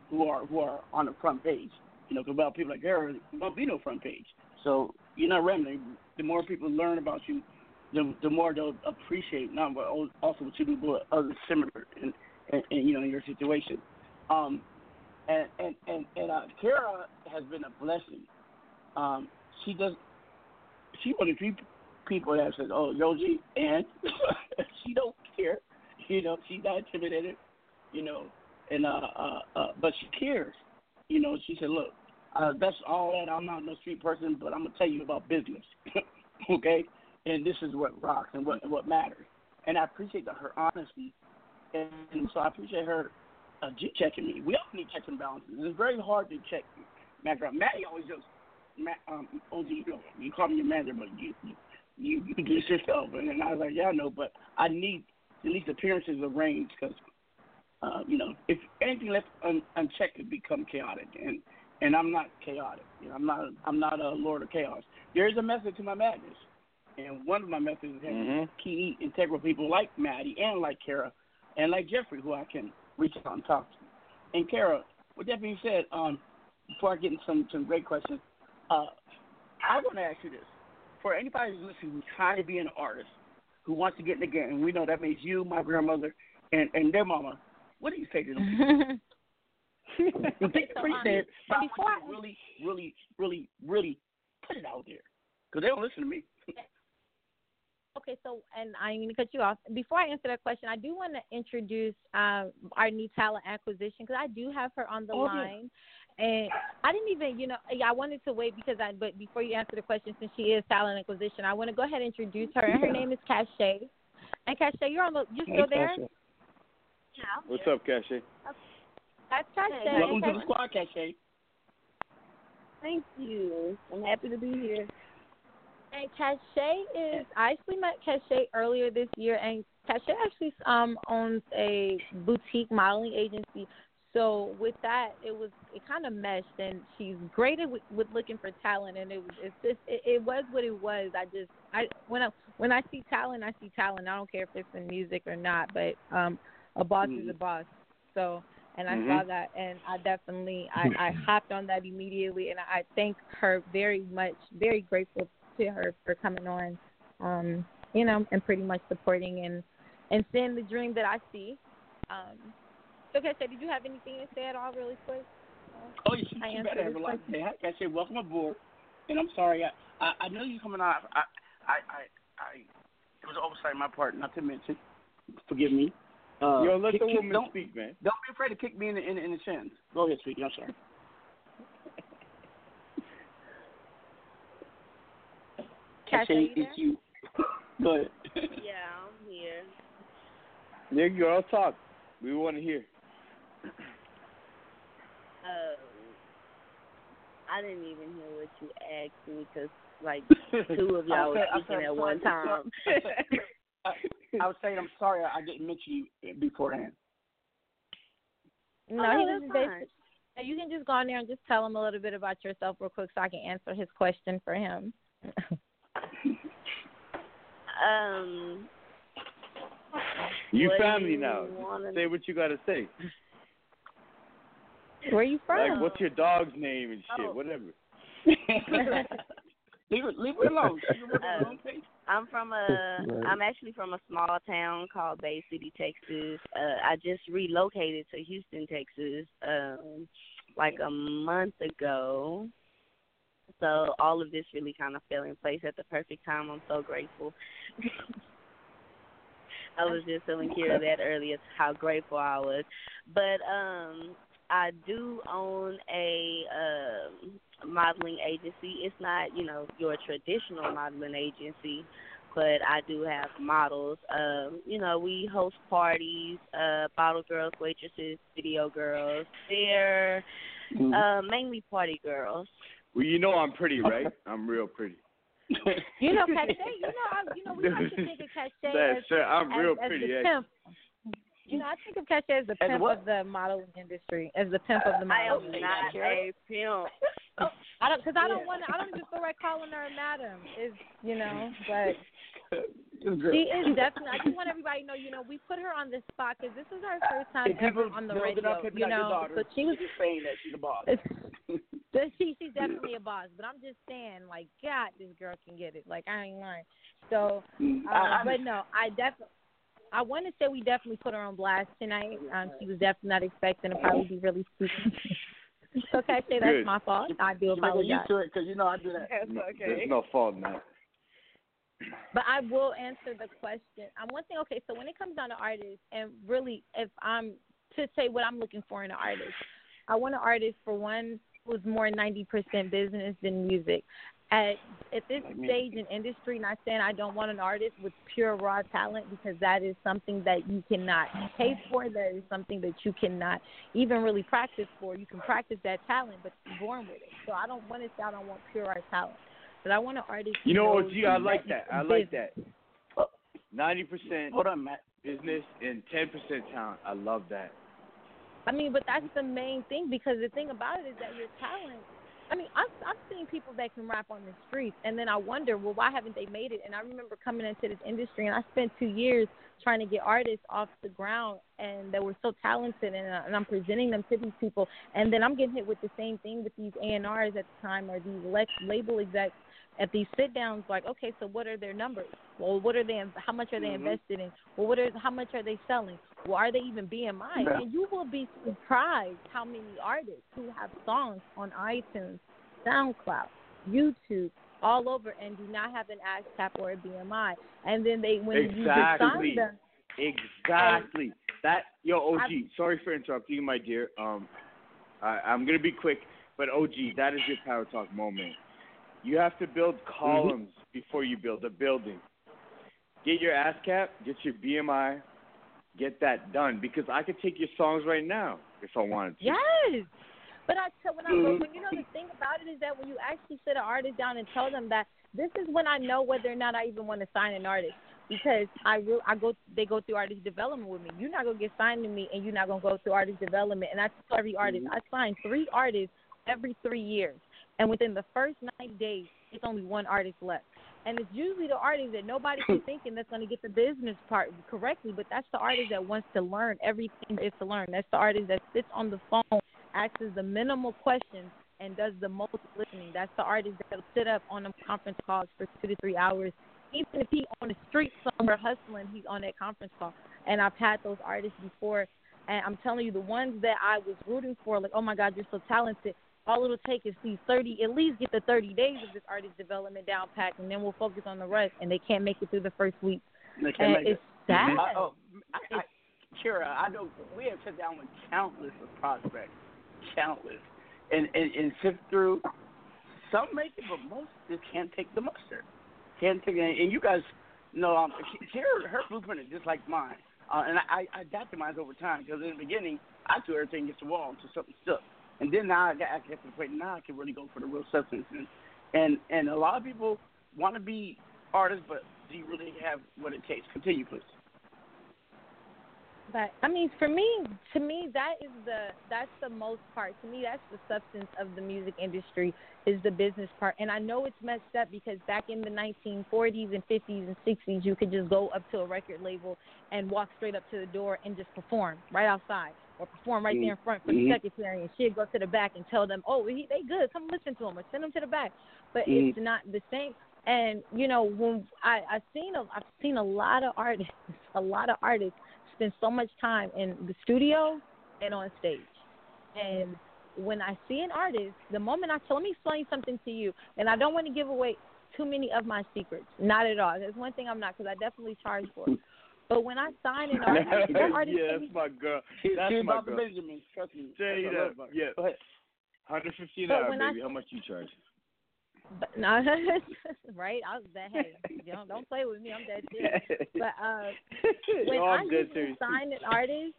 who are who are on the front page. You know, about people like Kera, won't be no front page. So you're not random. The more people learn about you, the the more they'll appreciate not but also what you do, but others similar in, in, in you know in your situation. Um, and and and and uh, Kera has been a blessing. Um, she does. She one of the people that says, "Oh, Yoji," and she don't care. You know, she's not intimidated. You know, and uh, uh, uh, but she cares. You know, she said, "Look, uh, that's all that. I'm not no street person, but I'm gonna tell you about business, okay? And this is what rocks and what what matters. And I appreciate that her honesty, and, so I appreciate her uh, checking me. We all need checks and balances. It's very hard to check Matt. Brown. Matty always just Matt, um, OG, you, know, you call me your manager, but you you you do this yourself. And then I was like, yeah, I know, but I need at least appearances of range because uh, you know if anything left un- unchecked could become chaotic, and and I'm not chaotic. You know, I'm not I'm not a lord of chaos. There is a method to my madness, and one of my methods is having key integral people like Matty and like Kera and like Jeffrey, who I can reach out and talk to. And Kera, with that being said, um, before I get into some some great questions, uh, I want to ask you this: for anybody who's listening who's trying to be an artist, who wants to get in the game, and we know that means you, my grandmother, and and their mama. What do you say to them? Think So, pretty but I before to really, really, really, really put it out there because they don't listen to me. Okay, so and I'm going to cut you off. Before I answer that question, I do want to introduce um, our new talent acquisition because I do have her on the Oh, yeah. Line, and I didn't even, you know, I wanted to wait because I, but before you answer the question, since she is talent acquisition, I want to go ahead and introduce her. And her name is Cache. And Cache, you're on the, you still there? Yeah. What's up, Cache? That's Cache. Welcome to the squad, Cache. Thank you. I'm happy to be here. And Cache is I actually met Cache earlier this year, and Cache actually um owns a boutique modeling agency. So with that, it was it kind of meshed, and she's great at, with, with looking for talent, and it was it's just it, it was what it was. I just I when I when I see talent, I see talent. I don't care if it's in music or not, but um a boss is a boss. So and I saw Mhm. that, and I definitely I, I hopped on that immediately, and I thank her very much, very grateful to her for coming on, um, you know, and pretty much supporting and and seeing the dream that I see. Um, okay, so did you have anything to say at all, really quick? Oh, you, I you answered better have this a lot to question. say. Hi, Cache, welcome aboard. And I'm sorry, I I, I know you're coming on. I I I I it was an oversight on my part, not to mention. Forgive me. Uh, Yo, let kick- the kick- woman don't, speak, man. Don't be afraid to kick me in the in, the- in the chins. Go ahead, speak. I'm sorry. Cache, Cache, you it's you. Go ahead. Yeah, I'm here. There you go. I'll talk. We want to hear. Um, I didn't even hear what you asked me because, like, two of y'all I were speaking said at I'm one time. I, I was saying I'm sorry I didn't mention you beforehand. No, Oh, he was just fine. basic. You can just go on there and just tell him a little bit about yourself real quick, so I can answer his question for him. um, You What do family you now. wanna- Say what you got to say. Where you from? Like, what's your dog's name and shit, Oh. whatever. leave it, leave it alone. Leave it alone, please. I'm from a. I'm actually from a small town called Bay City, Texas. Uh, I just relocated to Houston, Texas, um, like a month ago. So all of this really kind of fell in place at the perfect time. I'm so grateful. I was just telling Kera that earlier how grateful I was. But um I do own a um modeling agency. It's not, you know, your traditional modeling agency, but I do have models. Um, you know, we host parties, uh bottle girls, waitresses, video girls. They're Mm-hmm. uh mainly party girls. Well, you know I'm pretty, right? I'm real pretty. You know, Cache. You know, I, you know, we like to think of Cache That's as, sure, I'm as, real as pretty, the pimp. You know, I think of Kesha as the As pimp what? of the modeling industry, as the pimp of the modeling industry. I modeling am industry. not a pimp. I don't because I don't want to. I don't even feel like calling her a madam. Is you know, but she is definitely. I just want everybody to know. You know, we put her on this spot because this is her first time If people ever on the radio. not You know, daughter, but she was just saying that she's a boss. But she she's definitely a boss. But I'm just saying, like, God, this girl can get it. Like, I ain't lying. So, I- uh, I- but no, I definitely. I want to say we definitely put her on blast tonight. Um, she was definitely not expecting to probably be really stupid. so can I say that's Good. my fault? I do You better get apologize. used to it because you know I do that. That's okay. There's no fault in that. But I will answer the question. I'm um, one thing, okay, so when it comes down to artists, and really, if I'm to say what I'm looking for in an artist, I want an artist for one who's more 90% business than music. At at this stage in industry, not saying I don't want an artist with pure raw talent because that is something that you cannot pay for. That is something that you cannot even really practice for. You can practice that talent, but you're born with it. So I don't want to say I don't want pure raw talent, but I want an artist. You know, who OG, I like that. I like business. that. Ninety percent Hold on, Matt. business and ten percent talent. I love that. I mean, but that's the main thing because the thing about it is that your talent. I mean, I've I've seen people that can rap on the streets, and then I wonder, well, why haven't they made it? And I remember coming into this industry, and I spent two years trying to get artists off the ground, and they were so talented, and, uh, and I'm presenting them to these people, and then I'm getting hit with the same thing with these A and R's at the time, or these label execs at these sit downs. Like, okay, so what are their numbers? Well, what are they? How much are they Mhm. invested in? Well, what are how much are they selling? Well, are they even BMI? Yeah. And you will be surprised how many artists who have songs on iTunes, SoundCloud, YouTube, all over, and do not have an ASCAP or a BMI. And then they when you just sign them, Exactly. That yo, OG. I- sorry for interrupting you, my dear. Um, I, I'm gonna be quick, but OG, that is your power talk moment. You have to build columns before you build a building. Get your ASCAP, get your BMI, get that done because I could take your songs right now if I wanted to. Yes. But I tell when I Mhm. when you know the thing about it is that when you actually sit an artist down and tell them that this is when I know whether or not I even want to sign an artist because I re- I go they go through artist development with me. You're not gonna get signed to me and you're not gonna go through artist development. And I tell every artist I sign three artists every three years, and within the first 90 days, it's only one artist left. And it's usually the artist that nobody's thinking that's going to get the business part correctly, but that's the artist that wants to learn everything there is to learn. That's the artist that sits on the phone, asks the minimal questions, and does the most listening. That's the artist that'll sit up on them conference calls for two to three hours. Even if he's on the street somewhere hustling, he's on that conference call. And I've had those artists before, and I'm telling you, the ones that I was rooting for, like, oh my God, you're so talented. All it'll take is these 30, at least get the 30 days of this artist development down packed, and then we'll focus on the rest. And they can't make it through the first week. They can't and make it's it. sad. I, oh, I, I, Kera, I know we have sat down with countless of prospects, countless, and and, and sift through. Some make it, but most just can't take the mustard. Can't take it. And you guys know, um, Kera, her blueprint is just like mine. Uh, and I, I adapted mine over time because in the beginning I threw everything against the wall until something stuck, and then now I got I get to the point now I can really go for the real substance. And and, and a lot of people want to be artists, but do you really have what it takes? Continue, please. But I mean, for me, to me, that is the that's the most part. To me, that's the substance of the music industry is the business part. And I know it's messed up because back in the 1940s and 50s and 60s, you could just go up to a record label and walk straight up to the door and just perform right outside or perform right there in front for the Mhm. secretary, and she'd go to the back and tell them, "Oh, he, they good. Come listen to them or send them to the back." But Mhm. it's not the same. And you know, when I I've seen a I've seen a lot of artists, a lot of artists spend so much time in the studio and on stage. And when I see an artist, the moment I tell, let me explain something to you, and I don't want to give away too many of my secrets. Not at all. There's one thing I'm not because I definitely charge for it. But when I sign an artist, that artist yeah, that's my girl. She, That's she's my about the girl. Benjamin. Trust me. Tell That's what that. Yeah. Go ahead. 150 an But hour, when I- How much you charge? But no, right? I was that. Hey, don't don't play with me. I'm dead serious. But uh, when No, I I'm dead usually sign an artist,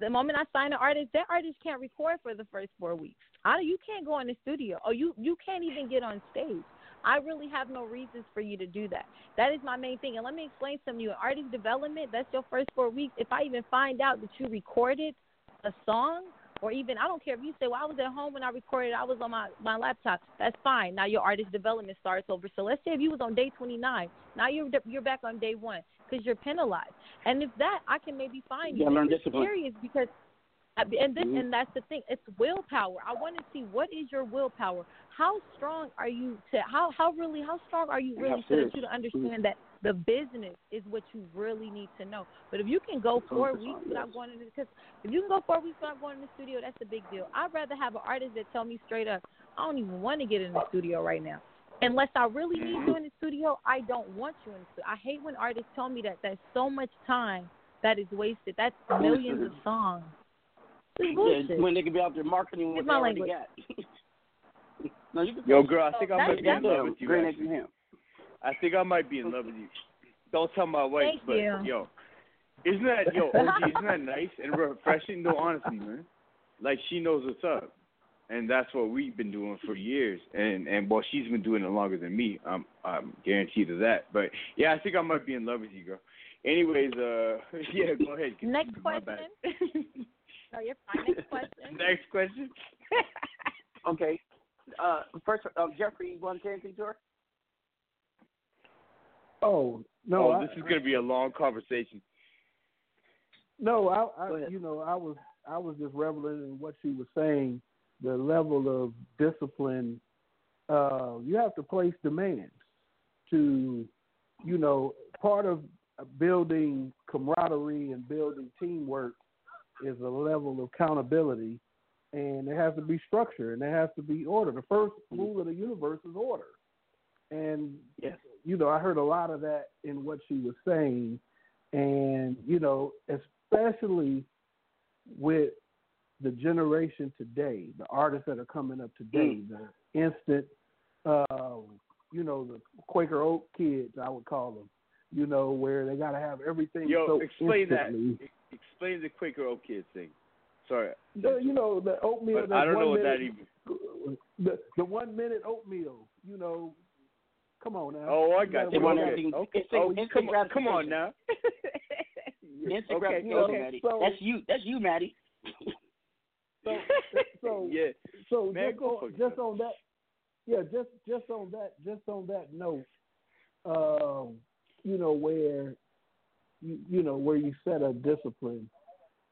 the moment I sign an artist, that artist can't record for the first four weeks. I you can't go in the studio, or you you can't even get on stage. I really have no reasons for you to do that. That is my main thing. And let me explain something to you. In artist development, that's your first four weeks. If I even find out that you recorded a song or even I don't care if you say, "Well, I was at home when I recorded. I was on my my laptop." That's fine. Now your artist development starts over. So let's say if you was on day 29, now you're you're back on day one because you're penalized. And if that, I can maybe find Yeah, you. learn It's discipline. serious because. And this Mhm. and that's the thing. It's willpower. I want to see what is your willpower. How strong are you to how how really how strong are you really so that you to understand that the business is what you really need to know. But if you can go four weeks without going in because if you can go four weeks without going in the studio, that's a big deal. I'd rather have an artist that tell me straight up, I don't even want to get in the studio right now. Unless I really need you in the studio, I don't want you in the studio. I hate when artists tell me that there's so much time that is wasted. That's millions of songs. It's Yeah, when they could be out there marketing what It's they already language. got. no, you can Yo, girl, I think I might be in love with you. Great actually. next to him. I think I might be in love with you. Don't tell my wife, Thank but you. yo, isn't that yo, OG, isn't that nice and refreshing? No, honestly, man. Like she knows what's up, and that's what we've been doing for years. And and well, she's been doing it longer than me. I'm I'm guaranteed of that. But yeah, I think I might be in love with you, girl. Anyways, uh, yeah, go ahead. Next question. No, you're fine. Next question. Next question. Okay. Uh, first, uh, Jeffrey, you want to say anything to her? Oh no, oh, I, this is gonna be a long conversation. No, I, I you know, I was I was just reveling in what she was saying. The level of discipline, uh, you have to place demands to, you know, part of building camaraderie and building teamwork is a level of accountability, and there has to be structure and there has to be order. The first rule of the universe is order, and Yes. you know, I heard a lot of that in what she was saying, and you know, especially with the generation today, the artists that are coming up today, the instant, uh, you know, the Quaker Oak kids, I would call them, you know, where they got to have everything Yo, so explain instantly. that. Explain the Quaker Oak Kids thing. Sorry. The, you know, the oatmeal. But I don't know one what that even. The, the one minute oatmeal, you know. Come on now. Oh, I got gotta you. They want work Okay. Okay. instant- Oh, instant come on, come on now. Instant Okay, gratification, okay, Matty. so- that's you. That's you, Matty. So, so yeah. So Man, just, on, just on that, yeah, just just on that, just on that note, um, you know where, you, you know where you set a discipline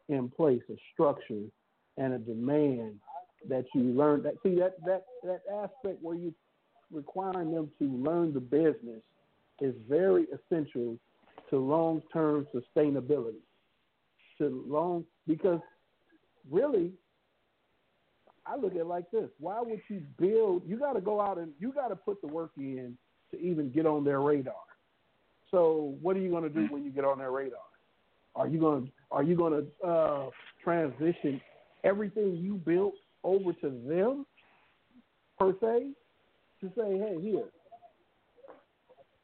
in place, a structure, and a demand that you learn. That see that that that aspect where you requiring them to learn the business is very essential to long term sustainability. To long because really I look at it like this. Why would you build? You got to go out and you got to put the work in to even get on their radar. So what are you going to do when you get on their radar? Are you going to are you going to uh, transition everything you built over to them per se to say, hey, here,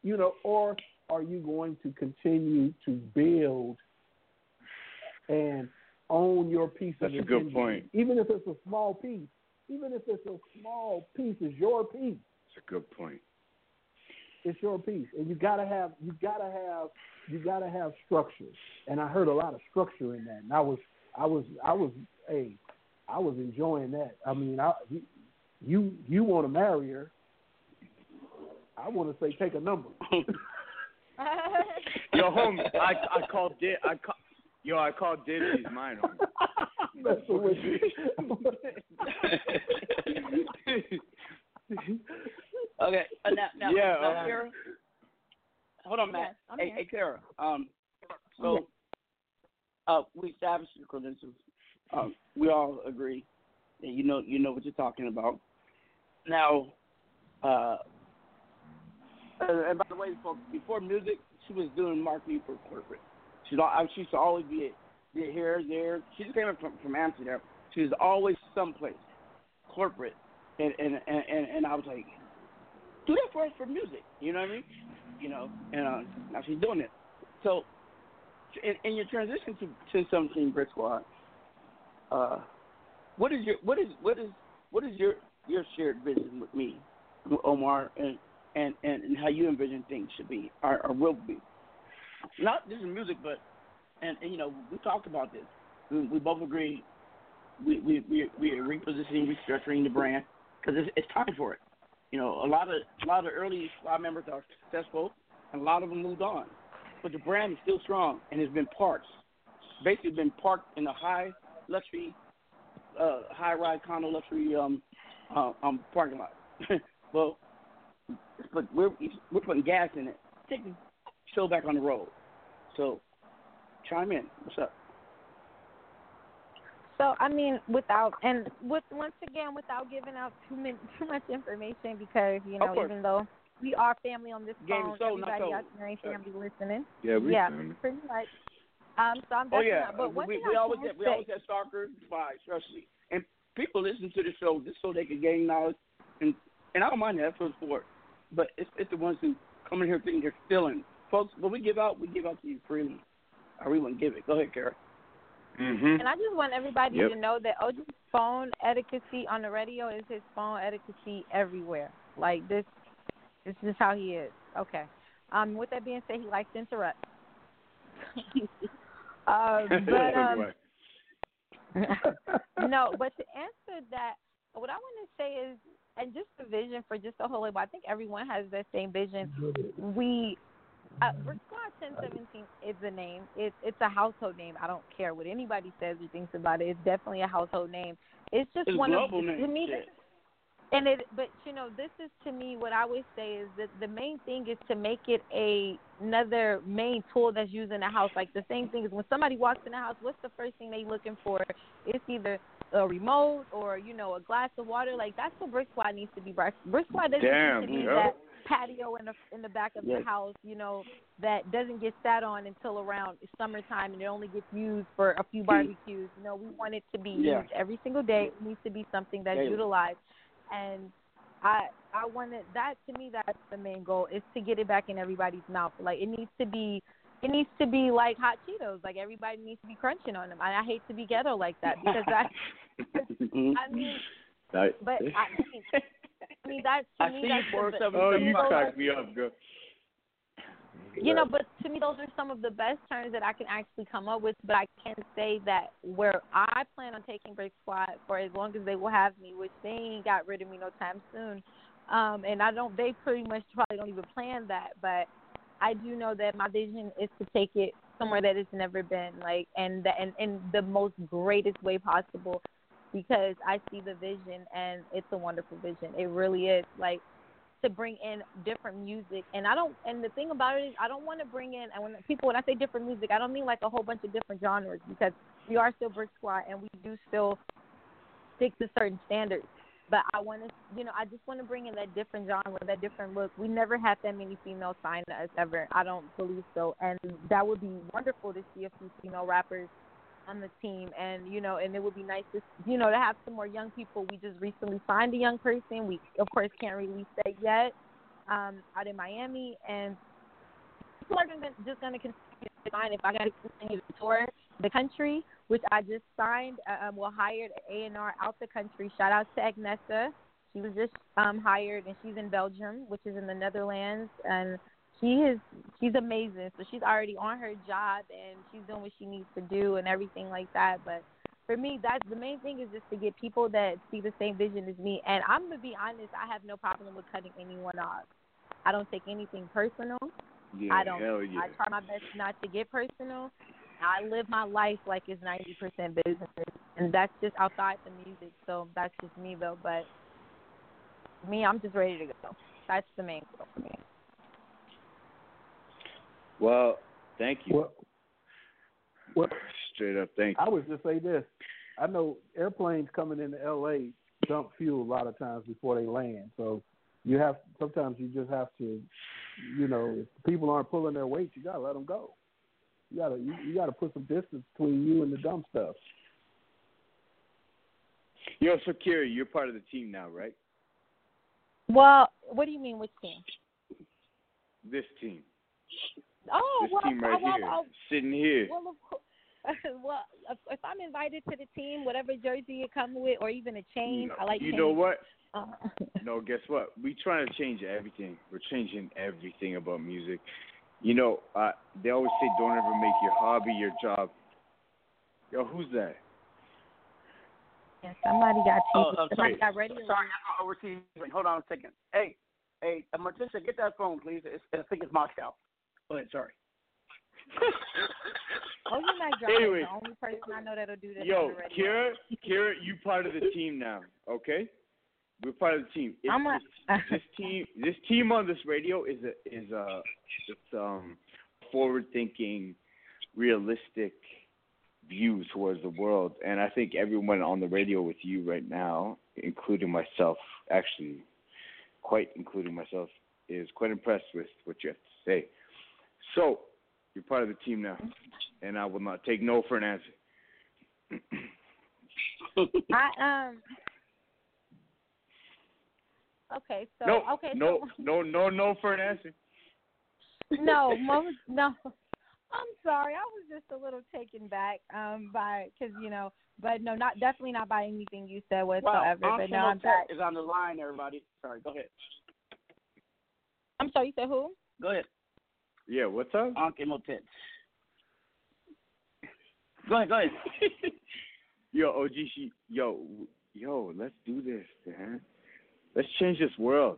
you know, or are you going to continue to build and own your piece That's of a good engine? point. Even if it's a small piece, even if it's a small piece, it's your piece. That's a good point. It's your piece, and you gotta have you gotta have you gotta have structure. And I heard a lot of structure in that, and I was I was I was hey I was enjoying that. I mean, I you you, you want to marry her? I want to say take a number. Yo, homie, I I called dib. I call, yo, I called dibs. He's mine, homie. Messing with Okay. Uh, now, now, Yeah, now, um, Kera. Hold on, Matt. Yes, I'm hey, here. hey, Kera. Um, so, uh, we established your credentials. Um, we all agree that you know you know what you're talking about. Now, uh, and by the way, folks, before music, she was doing marketing for corporate. She's al- she used to always be at, be here, there. She just came in from from Amsterdam. She was always someplace corporate, and and and and, and I was like, do that for us for music. You know what I mean? You know, and uh, now she's doing it. So, in, in your transition to to something Brick Squad, uh, what is your what is what is what is your your shared vision with me, Omar, and and and, and how you envision things should be or, or will be? Not just in music, but and, and you know we talked about this. We, we both agree we we we we are repositioning, restructuring the brand because it's, it's time for it. You know, a lot of a lot of early squad members are successful, and a lot of them moved on, but the brand is still strong and it's been parked, basically been parked in a high luxury, uh, high rise condo luxury um, uh, um parking lot. well, but we're we're putting gas in it. The show back on the road. So, chime in. What's up? So I mean, without and with once again, without giving out too many, too much information, because you know, even though we are family on this Game phone, is sold, everybody sold. out there ain't family listening. Yeah, we yeah, family. pretty much. Um, so I'm Oh definitely yeah, not. But one we, thing we I always can have, we say- always have stalkers, spies, trust me. And people listen to the show just so they can gain knowledge, and and I don't mind that for the sport, but it's it's the ones who come in here thinking they're stealing, folks. What we give out, we give out to you freely, or we wouldn't give it. Go ahead, Kera. Mm-hmm. And I just want everybody Yep. to know that OG's phone etiquette on the radio is his phone etiquette everywhere. Like this, this is how he is. Okay. Um, with that being said, he likes to interrupt. uh, but um, no, but to answer that, what I want to say is, and just the vision for just the whole label. I think everyone has that same vision. We, uh, Brick Squad 1017 is a name. It's it's a household name. I don't care what anybody says or thinks about it. It's definitely a household name. It's just It's one of name. to me. Shit. And it, but you know, this is to me what I always say is that the main thing is to make it a another main tool that's used in the house. Like the same thing is when somebody walks in the house, what's the first thing they looking for? It's either a remote or you know a glass of water. Like that's what Brick Squad needs to be. Brick Brick Squad doesn't Damn, need to be yeah. that patio in the in the back of Yes. the house. You know that doesn't get sat on until around summertime and it only gets used for a few barbecues. You know we want it to be Yeah. used every single day. It needs to be something that's Daily. utilized and I I wanted that to me that's the main goal is to get it back in everybody's mouth. Like it needs to be it needs to be like hot Cheetos. Like everybody needs to be crunching on them. I, I hate to be ghetto like that because that mm-hmm. I mean but I mean I mean that to I me see that's you for the, oh, you those are- cracked me up, girl. you know, but to me, those are some of the best terms that I can actually come up with. But I can say that where I plan on taking Brick Squad for as long as they will have me, which they ain't got rid of me no time soon. Um, and I don't, they pretty much probably don't even plan that. But I do know that my vision is to take it somewhere that it's never been, like, and that, and in the most greatest way possible, because I see the vision and it's a wonderful vision. It really is. Like, to bring in different music and I don't and the thing about it is I don't want to bring in and when people when I say different music I don't mean like a whole bunch of different genres because we are still Brick Squad and we do still stick to certain standards. But I want to, you know, I just want to bring in that different genre, that different look. We never had that many females signed to us ever. I don't believe so, and that would be wonderful to see a few female rappers on the team, and you know, and it would be nice to, you know, to have some more young people. We just recently signed a young person. We of course can't release that yet. Um, out in Miami, and people are gonna, just going to continue to sign if I got to continue to tour the country, which I just signed. Uh, um, well, hired A and R out the country. Shout out to Agnesa. She was just um, hired, and she's in Belgium, which is in the Netherlands, and she is she's amazing. So she's already on her job, and she's doing what she needs to do, and everything like that. But for me, that's the main thing is just to get people that see the same vision as me. And I'm gonna be honest, I have no problem with cutting anyone off. I don't take anything personal. Yeah, I don't. hell yeah. I try my best not to get personal. I live my life like it's ninety percent business, and that's just outside the music. So that's just me though. But me, I'm just ready to go. That's the main goal for me. Well, thank you. Well, well, Straight up, thank you. I would just say this. I know airplanes coming into LA dump fuel a lot of times before they land. So you have sometimes you just have to, you know, if people aren't pulling their weight, you gotta let them go. You gotta you, you gotta put some distance between you and the dumb stuff. Yo, so Kiri, you're part of the team now, right? Well, what do you mean which team? This team. Oh, This well, team right well, here. well, Sitting here. Well, of course. well, if, if I'm invited to the team, whatever jersey you come with, or even a chain, I like. you chains. know what? Uh, No, guess what? We trying to change everything. We're changing everything about music. You know, uh, they always say don't ever make your hobby your job. Yo, who's that? Yeah, somebody got Oh, TV. I'm somebody sorry. got radio. Sorry, I'm overseas. Hold on a second. Hey, hey, uh, Morticia, get that phone, please. It's, I think it's Moscow. Go ahead. Sorry. Oh, you're not. Anyways. The only person I know that'll do this on Yo. Kera, Kera, you part of the team now, okay? We're part of the team. It's, I'm a- it's- this team, this team on this radio is a is a it's um forward thinking, realistic view towards the world, and I think everyone on the radio with you right now, including myself, actually, quite including myself, is quite impressed with what you have to say. So, you're part of the team now, and I will not take no for an answer. I um. Okay, so no, okay, no, so no, no, no for an answer. no, most, no. I'm sorry, I was just a little taken back um by because you know, but no, not definitely not by anything you said Wow, whatsoever. but Uncle no, I'm Motet back. is on the line, everybody. Sorry, go ahead. I'm sorry, you said who? Go ahead. Yeah, what's up? Uncle Motet. Go ahead, go ahead. Yo, OG, she, yo, yo, let's do this, man. Let's change this world.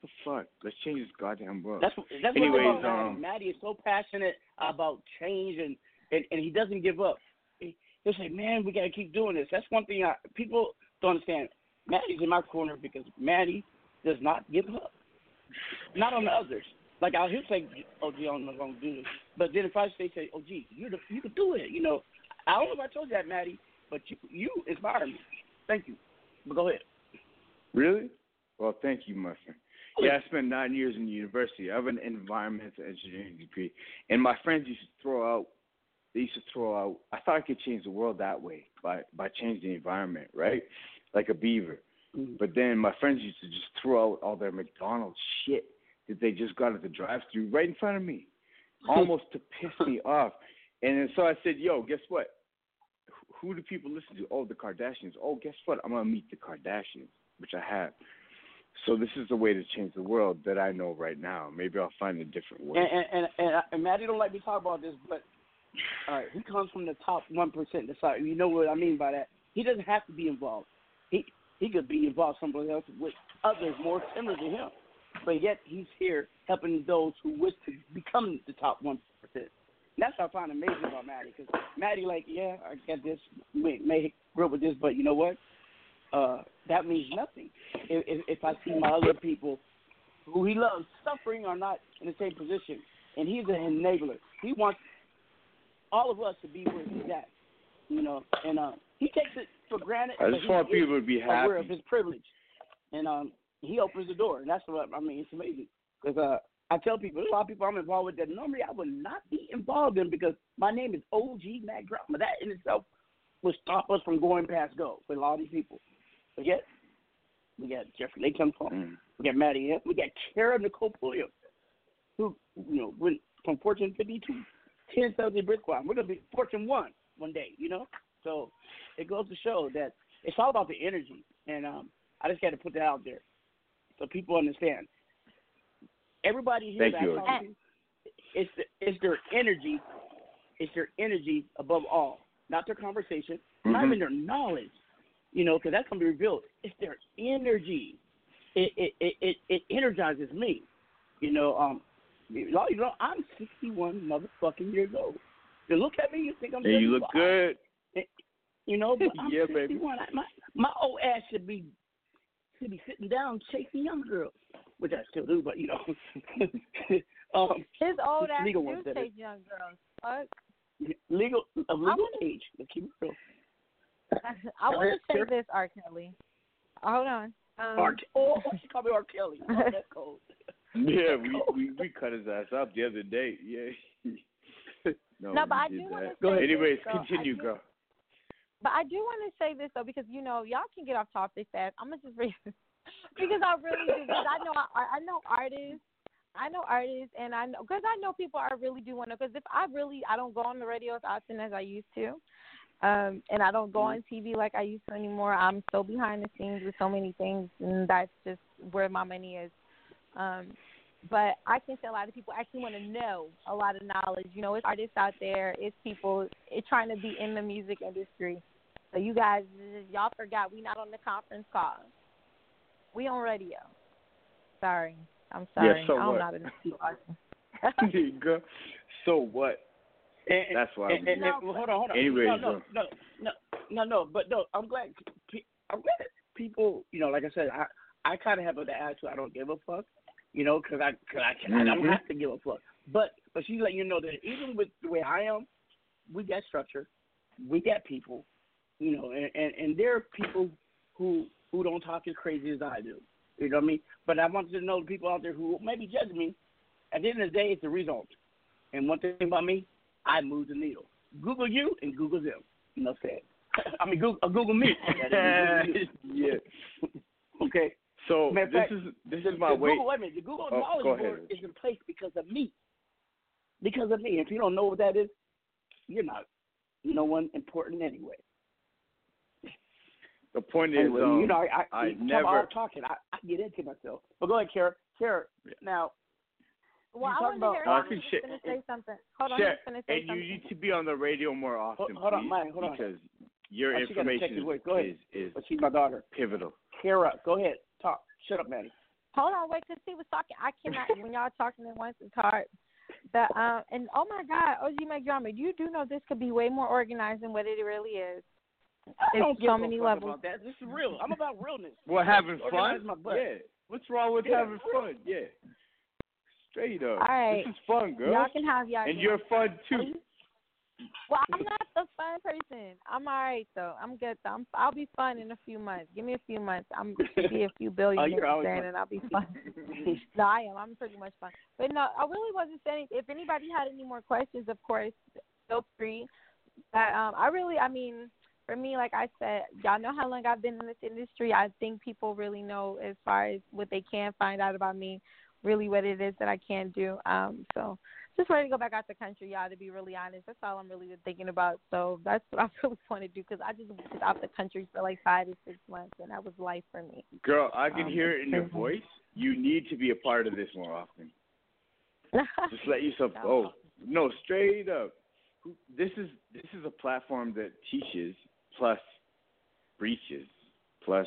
What the fuck? Let's change this goddamn world. That's that's Anyways, what about um, Matty. Matty is so passionate about change and, and and he doesn't give up. He, he'll say, "Man, we gotta keep doing this." That's one thing I people don't understand. Matty's in my corner because Matty does not give up. Not on the others. Like I'll he'll say, "Oh, gee, I'm not gonna do this," but then if I say, "Say, oh, gee, you the, you can do it," you know. I don't know if I told you that, Matty, but you you inspire me. Thank you. But go ahead. Really? Well, thank you, my friend. Yeah, I spent nine years in university. I have an environmental engineering degree, and my friends used to throw out. They used to throw out. I thought I could change the world that way by by changing the environment, right? Like a beaver. Mm-hmm. But then my friends used to just throw out all their McDonald's shit that they just got at the drive-through right in front of me, almost to piss me off. And then so I said, "Yo, guess what? Who do people listen to? Oh, the Kardashians. Oh, guess what? I'm gonna meet the Kardashians, which I have. So this is the way to change the world that I know right now. Maybe I'll find a different way. And and and, and, and Matty don't like me talk about this, but all right, he comes from the top one percent. That's you know what I mean by that. He doesn't have to be involved. He he could be involved somewhere else with others more similar to him, but yet he's here helping those who wish to become the top one percent. That's what I find amazing about Matty, because Matty, like, yeah, I get this, may, may grew up with this, but you know what? Uh, that means nothing. If, if, if I see my other people who he loves suffering or not in the same position, and he's an enabler. He wants all of us to be where he's at, you know, and uh, he takes it for granted. I just want people to be aware happy. of his privilege, and um, he opens the door, and that's what I mean. It's amazing because uh, I tell people, there's a lot of people I'm involved with that normally I would not be involved in because my name is OG Mack Drama. That in itself would stop us from going past go with a lot of these people. But yet, we got Jeffrey Lake come from, we got Matty we got Kera Nicole Pulliam, who, you know, went from Fortune 50 to 1017 Brick Squad. We're going to be Fortune 1 one day, you know? So it goes to show that it's all about the energy. And um, I just got to put that out there so people understand. Everybody here Thank that you, I to, it's, the, it's their energy. It's their energy above all, not their conversation, not Mhm. even their knowledge. You know, because that's gonna be revealed. It's their energy. It it it it, it energizes me. You know, um, you know, I'm 61 motherfucking years old. You look at me, you think I'm. And you look 75. good. You know, but I'm Yeah, baby. 61. I, my my old ass should be should be sitting down chasing young girls, which I still do, but you know, um, His old ass legal do ones, that chase young girls. Fuck. legal of legal wanna- age. Let's keep it real. I want to say Sure. this, R. Kelly. Hold on. Um, R. Oh, she called me R. Kelly. Oh, that's cold. Yeah, we, we we cut his ass up the other day. Yeah. no, No, but I do wanna that. say this, Anyways, though. I continue, do- girl. But I do want to say this though, because you know y'all can get off topic fast. I'm gonna just read because I really do. Because I know I, I know artists, I know artists, and I know because I know people I really do want to. Because if I really I don't go on the radio as often as I used to, um, and I don't go on TV like I used to anymore. I'm so behind the scenes with so many things, and that's just where my money is. Um, but I can say a lot of people actually want to know a lot of knowledge. You know, it's artists out there, it's people it's trying to be in the music industry. So you guys, y'all forgot we not on the conference call. We on radio. Sorry, I'm sorry. Yeah, so I'm what? not in the speak There you go. So what? And, That's why. And, and, and, hold on, hold on. Anyways, no, no, no, no, no, no. But no, I'm glad. I'm glad people. You know, like I said, I I kind of have an attitude. I don't give a fuck. You know, because I, cause I, can, I don't Mhm. have to give a fuck. But but she's letting you know that even with the way I am, we got structure, we got people. You know, and and, and there are people who who don't talk as crazy as I do. You know what I mean? But I want you to know the people out there who may be judging me. At the end of the day, it's the result. And one thing about me, I move the needle. Google you and Google them. Enough said. I mean, Google, uh, Google me. That is, Google yeah. Okay. So Matter this fact, is this the, is my the way. Google, wait a minute. The Google Oh, Knowledge go ahead, Board is in place because of me. Because of me. If you don't know what that is, you're not no one important anyway. The point is, Anyway, um, you know, I, I, I never. about all talking. I, I get into myself. But go ahead, Kera. Kera, now. Well, I talking want to about- hear I him. He's shit- gonna say something. Hold on, Shit, he's gonna say something. and you need to be on the radio more often, hold on, please, Mike, hold on. because your Oh, she gotta check information his voice. Go ahead. is is But she's my daughter. pivotal. Kera, go ahead. Talk. Shut up, Matty. Hold on, wait, cause he was talking. I cannot when y'all talking at once. It's hard. But um, and oh my God, OG Mack Drama, you do know this could be way more organized than what it really is. I don't It's give so many levels. about that. This is real. I'm about realness. Well, having fun. my butt. Yeah. What's wrong with Yeah. having fun? Yeah. Straight up. All right. This is fun, girl. Y'all can have y'all. and you're fun too. Well, I'm not the fun person. I'm all right though. I'm good. Though. I'm, I'll be fun in a few months. Give me a few months. I'm be a few billion Oh, always and I'll be fun. no, I am. I'm pretty much fun. But no, I really wasn't saying. If anybody had any more questions, of course, feel free. But um, I really, I mean, for me, like I said, y'all know how long I've been in this industry. I think people really know as far as what they can find out about me, really what it is that I can do. Um, so just ready to go back out the country, y'all. To be really honest, that's all I'm really thinking about. So that's what I really want to do because I just was out the country for like five to six months, and that was life for me. Girl, I can Um, hear it in your voice. You need to be a part of this more often. Just let yourself oh no, straight up. This is this is a platform that teaches plus breaches plus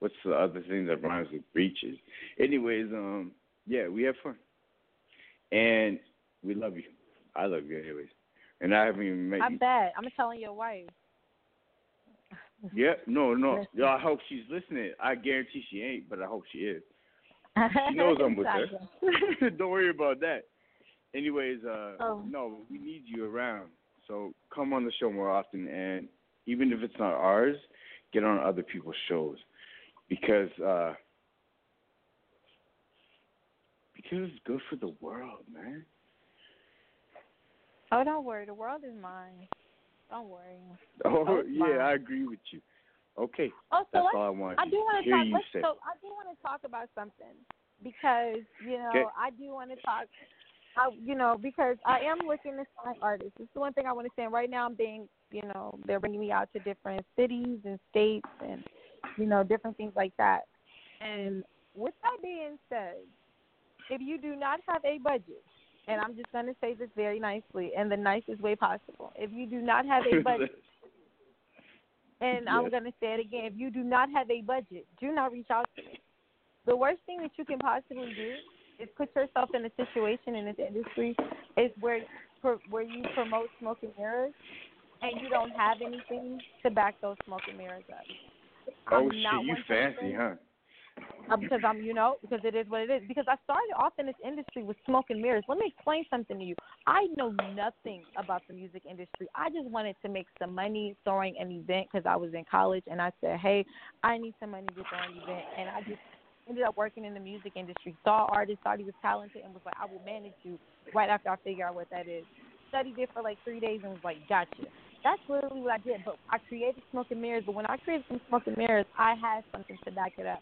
what's the other thing that rhymes with breaches? Anyways, um yeah, we have fun. And we love you. I love you anyways. And I haven't even met I you. bet. I'm telling your wife. Yeah, no, no. Yeah, I hope she's listening. I guarantee she ain't, but I hope she is. She knows I'm with her. Don't worry about that. Anyways, uh Oh. no, we need you around. So come on the show more often and even if it's not ours, get on other people's shows. Because uh because it's good for the world, man. Oh, don't worry. The world is mine. Don't worry. Oh, oh it's yeah, mine. I agree with you. Okay. Oh, so That's all I want I do want to talk. you Let's, say. so I do want to talk about something because you know Okay. I do want to talk. I, you know, because I am looking to sign artists. This is the one thing I want to say. And right now, I'm being, you know, they're bringing me out to different cities and states and, you know, different things like that. And with that being said, if you do not have a budget, and I'm just going to say this very nicely in the nicest way possible, if you do not have a budget, and I'm going to say it again. If you do not have a budget, do not reach out to me. The worst thing that you can possibly do is put yourself in a situation in this industry is where where you promote smoke and mirrors and you don't have anything to back those smoke and mirrors up. Oh, I'm oh shit, you fancy, person- huh? Uh, because I'm, you know, because it is what it is. Because I started off in this industry with smoke and mirrors. Let me explain something to you. I know nothing about the music industry. I just wanted to make some money throwing an event because I was in college, and I said, hey, I need some money to throw an event, and I just ended up working in the music industry. Saw artists, thought he was talented, and was like, I will manage you right after I figure out what that is. Studied it for like three days and was like, gotcha. That's literally what I did. But I created smoke and mirrors. But when I created some smoke and mirrors, I had something to back it up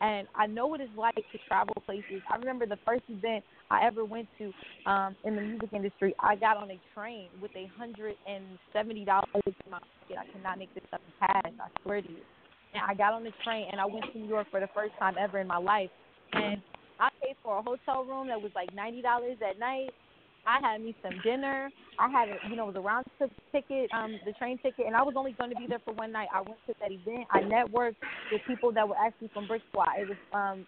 and I know what it's like to travel places. I remember the first event I ever went to um, in the music industry. I got on a train with a hundred and seventy dollars in my pocket. I cannot make this up in cash. I swear to you. And I got on the train and I went to New York for the first time ever in my life. And I paid for a hotel room that was like ninety dollars at night. I had me some dinner. I had, a, you know, the round trip ticket, um, the train ticket, and I was only going to be there for one night. I went to that event. I networked with people that were actually from Brick Squad. It was um,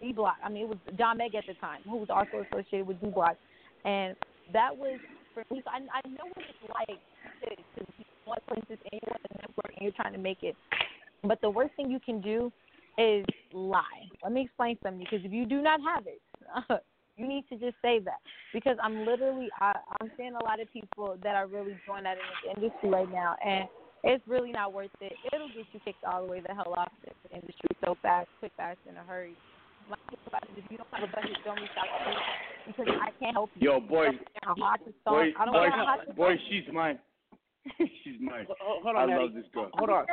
D Block. I mean, it was John Meg at the time, who was also associated with D Block, and that was for me. So I, I know what it's like to, to be one places and you want to network and you're trying to make it. But the worst thing you can do is lie. Let me explain something because if you do not have it, you need to just say that because I'm literally I, I'm seeing a lot of people that are really doing that in this industry right now, and it's really not worth it. It'll get you kicked all the way the hell off this industry so fast, quick, fast, in a hurry. My thing about if you don't have a budget, don't reach out to me because I can't help you. Yo, boy, How hot to start. boy, boy, know how hot to boy, she's mine. she's mine. Hold, hold I Matty. love this girl. Hold on.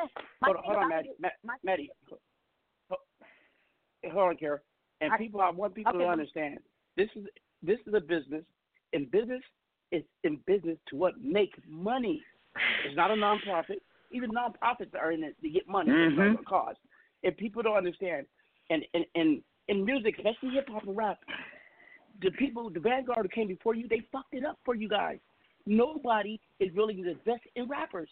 Hold on, thing hold on, Matty. it- Ma- my- Matty. Hold hold on, Kera. And people, I want people okay. to understand this is this is a business, and business is in business to what make money. It's not a nonprofit. Even nonprofits are in it to get money. It's Mhm. not a cause. If people don't understand, and and and in music, especially hip hop and rap, the people, the vanguard who came before you, they fucked it up for you guys. Nobody is willing to invest in rappers.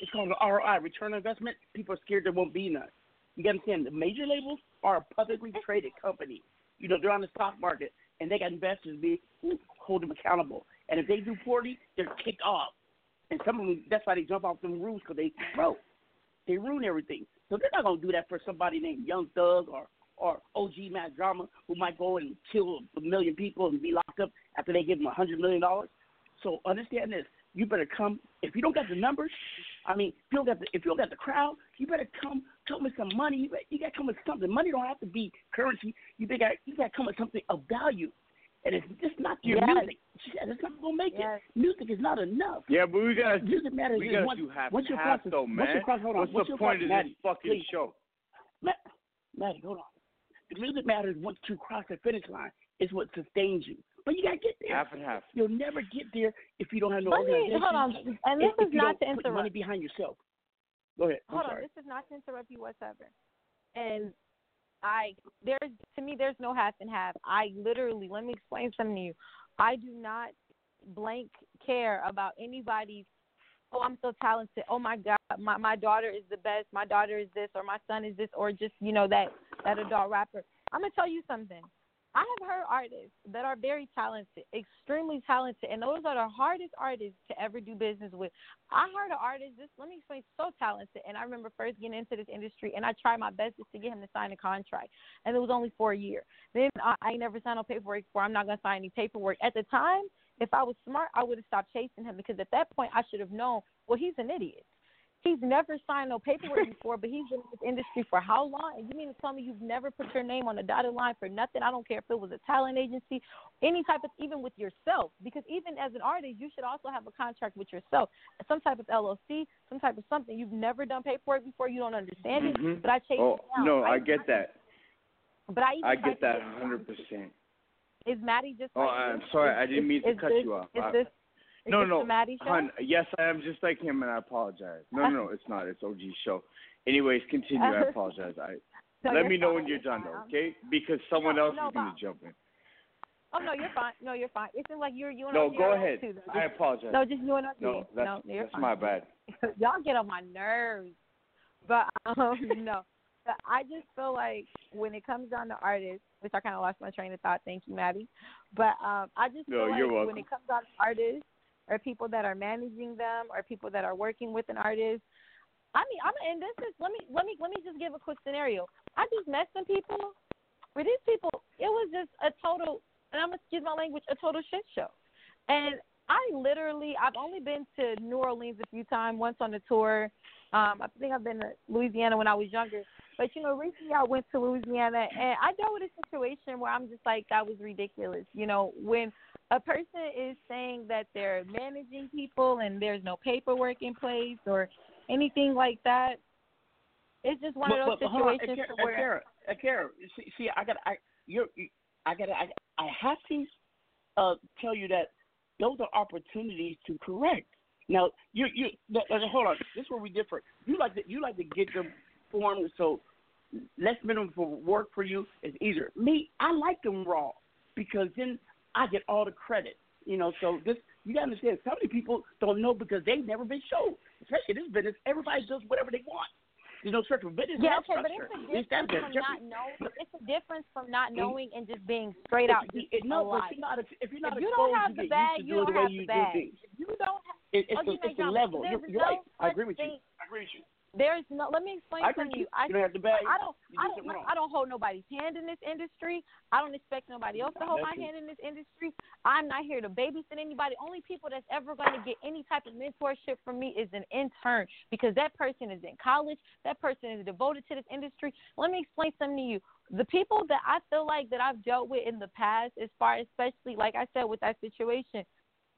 It's called an ROI, return on investment. People are scared there won't be none. You got to understand, the major labels are a publicly traded company. You know, they're on the stock market, and they got investors be hold them accountable. And if they do poorly, they're kicked off. And some of them, that's why they jump off them roofs because they broke. They ruin everything. So they're not gonna do that for somebody named Young Thug or or OG Mack Drama who might go and kill a million people and be locked up after they give them a hundred million dollars. So understand this: you better come. If you don't got the numbers, I mean, if you don't got the if you don't got the crowd, you better come come with some money. You, better, you got to come with something. Money don't have to be currency. You got you got to come with something of value. And it's just not your Yes. music. She said it's not gonna make Yes. it. Music is not enough. Yeah, but we gotta Music matters. we gotta once, do half once half cross, though, once man. you cross, hold on. What's once the you point cross, of Matty, this fucking please. show? Matt, Matty, hold on. The music matters once you cross the finish line. Is what sustains you. But you gotta get there. Half and half. You'll never get there if you don't have no Let me- organization. hold on, and this if is you not don't to put money behind yourself. Go ahead. I'm Hold on, this is not to interrupt you whatsoever. And I there's to me there's no half and half. I literally let me explain something to you. I do not blank care about anybody's oh I'm so talented. Oh my god, my my daughter is the best. My daughter is this or my son is this or just, you know, that that adult rapper. I'm gonna tell you something. I have heard artists that are very talented, extremely talented, and those are the hardest artists to ever do business with. I heard an artist, this let me explain, so talented, and I remember first getting into this industry, and I tried my best just to get him to sign a contract, and it was only for a year. Then I, I never signed no paperwork for. I'm not gonna sign any paperwork. At the time, if I was smart, I would have stopped chasing him because at that point I should have known. Well, he's an idiot. He's never signed no paperwork before, but he's been in this industry for how long? And you mean to tell me you've never put your name on a dotted line for nothing? I don't care if it was a talent agency, any type of, even with yourself. Because even as an artist, you should also have a contract with yourself, some type of LLC, some type of something. You've never done paperwork before, you don't understand it. Mhm. But I chase Oh no, I get that. But I even I get that hundred percent. Is Matty just Oh, like I'm sorry, Is- I didn't is- mean to is cut this- you off. Is I- this is no, no, Matty show? Hun, yes, I am just like him, and I apologize. No, no, no, it's not. It's OG show. Anyways, continue. I apologize. I No, let me know fine, when you're done, though, okay? Because someone No, else no, is gonna jump in. Oh no, you're fine. No, you're fine. It seems like you're you and No, OG go ahead. Too, though. I apologize. No, just you and OG. No, that's no, that's fine. my bad. Y'all get on my nerves. But um, no, but I just feel like when it comes down to artists, which I kind of lost my train of thought. Thank you, Matty. But um, I just No, feel like you're when it comes down to artists or people that are managing them or people that are working with an artist. I mean, I'm and this is let me let me let me just give a quick scenario. I just met some people where these people it was just a total and I'm excuse my language, a total shit show. And I literally I've only been to New Orleans a few times, once on a tour. Um, I think I've been to Louisiana when I was younger. But you know, recently I went to Louisiana and I dealt with a situation where I'm just like that was ridiculous. You know, when a person is saying that they're managing people and there's no paperwork in place or anything like that, it's just one but, of those but, but hold on, situations Akira, where Akira, Akira, see, see, I got, I, you're, I got, I, I have to uh, tell you that those are opportunities to correct. Now, you, you, th- th- hold on, this is where we differ. You like to, you like to get them formed so less minimum for work for you is easier. Me, I like them raw because then I get all the credit. You know, so this you gotta understand. So many people don't know because they've never been showed. Especially in this business, everybody does whatever they want. There's no structure. Business Yeah, has okay, but it's a It's that difference from structure. not knowing. It's a difference from not knowing and just being straight out. If- Just if- no, but alive. if you're not, if you're not if you exposed, don't have you the get bag, to you don't the way have you the do bag. If you don't have, It, it's oh, a, you it's a level. You're, you're no right. I agree with you. I agree with you. There's no. Let me explain I something to you. I, You don't have bag. I don't. I do don't. I don't hold nobody's hand in this industry. I don't expect nobody else to hold my hand in this industry. I'm not here to babysit anybody. Only people that's ever going to get any type of mentorship from me is an intern because that person is in college. That person is devoted to this industry. Let me explain something to you. The people that I feel like that I've dealt with in the past, as far especially like I said with that situation,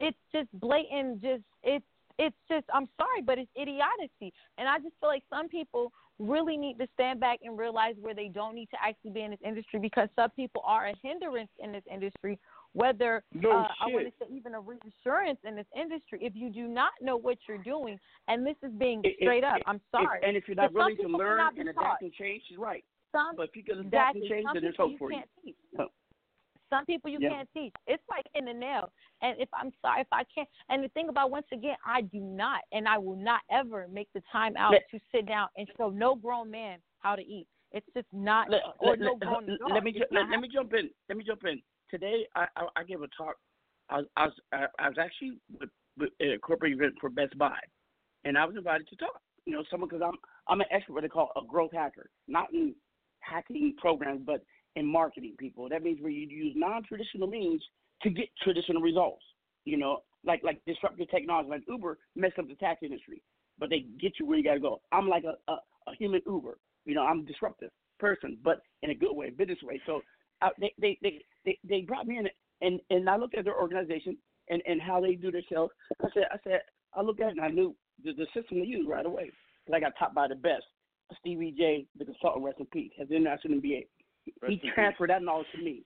it's just blatant. Just it's it's just I'm sorry, but it's idiocy. And I just feel like some people really need to stand back and realize where they don't need to actually be in this industry because some people are a hindrance in this industry. Whether No uh, I want to say even a reassurance in this industry, if you do not know what you're doing, and this is being If- straight if- up, I'm if- sorry. and if you're not willing to learn and taught. adapt and change, she's right. Some But if you can adapt exactly. and change, then there's hope you for you. can't teach. No. Some people you Yeah. can't teach. It's like in the nail. And if I'm sorry, if I can't, and the thing about once again, I do not, and I will not ever make the time out Let- to sit down and show no grown man how to eat. It's just not, Let, or let, no grown let, let me ju- let, let me jump in. Let me jump in. Today, I I, I gave a talk. I was I was, I, was actually with, with at a corporate event for Best Buy, and I was invited to talk. You know, someone because I'm I'm an expert what they call a growth hacker, not in hacking programs, but in marketing people. That means where you use non-traditional means to get traditional results. You know, like like disruptive technology, like Uber messed up the taxi industry, but they get you where you got to go. I'm like a, a a human Uber. You know, I'm a disruptive person, but in a good way, business way. So uh, they, they they they they brought me in, and and I looked at their organization and and how they do their sales. I said I said I looked at it and I knew the, the system they use right away. But I got topped by the best. Stevie J, the consultant, rest in peace, has international MBA. He Rest in peace. transferred that knowledge to me,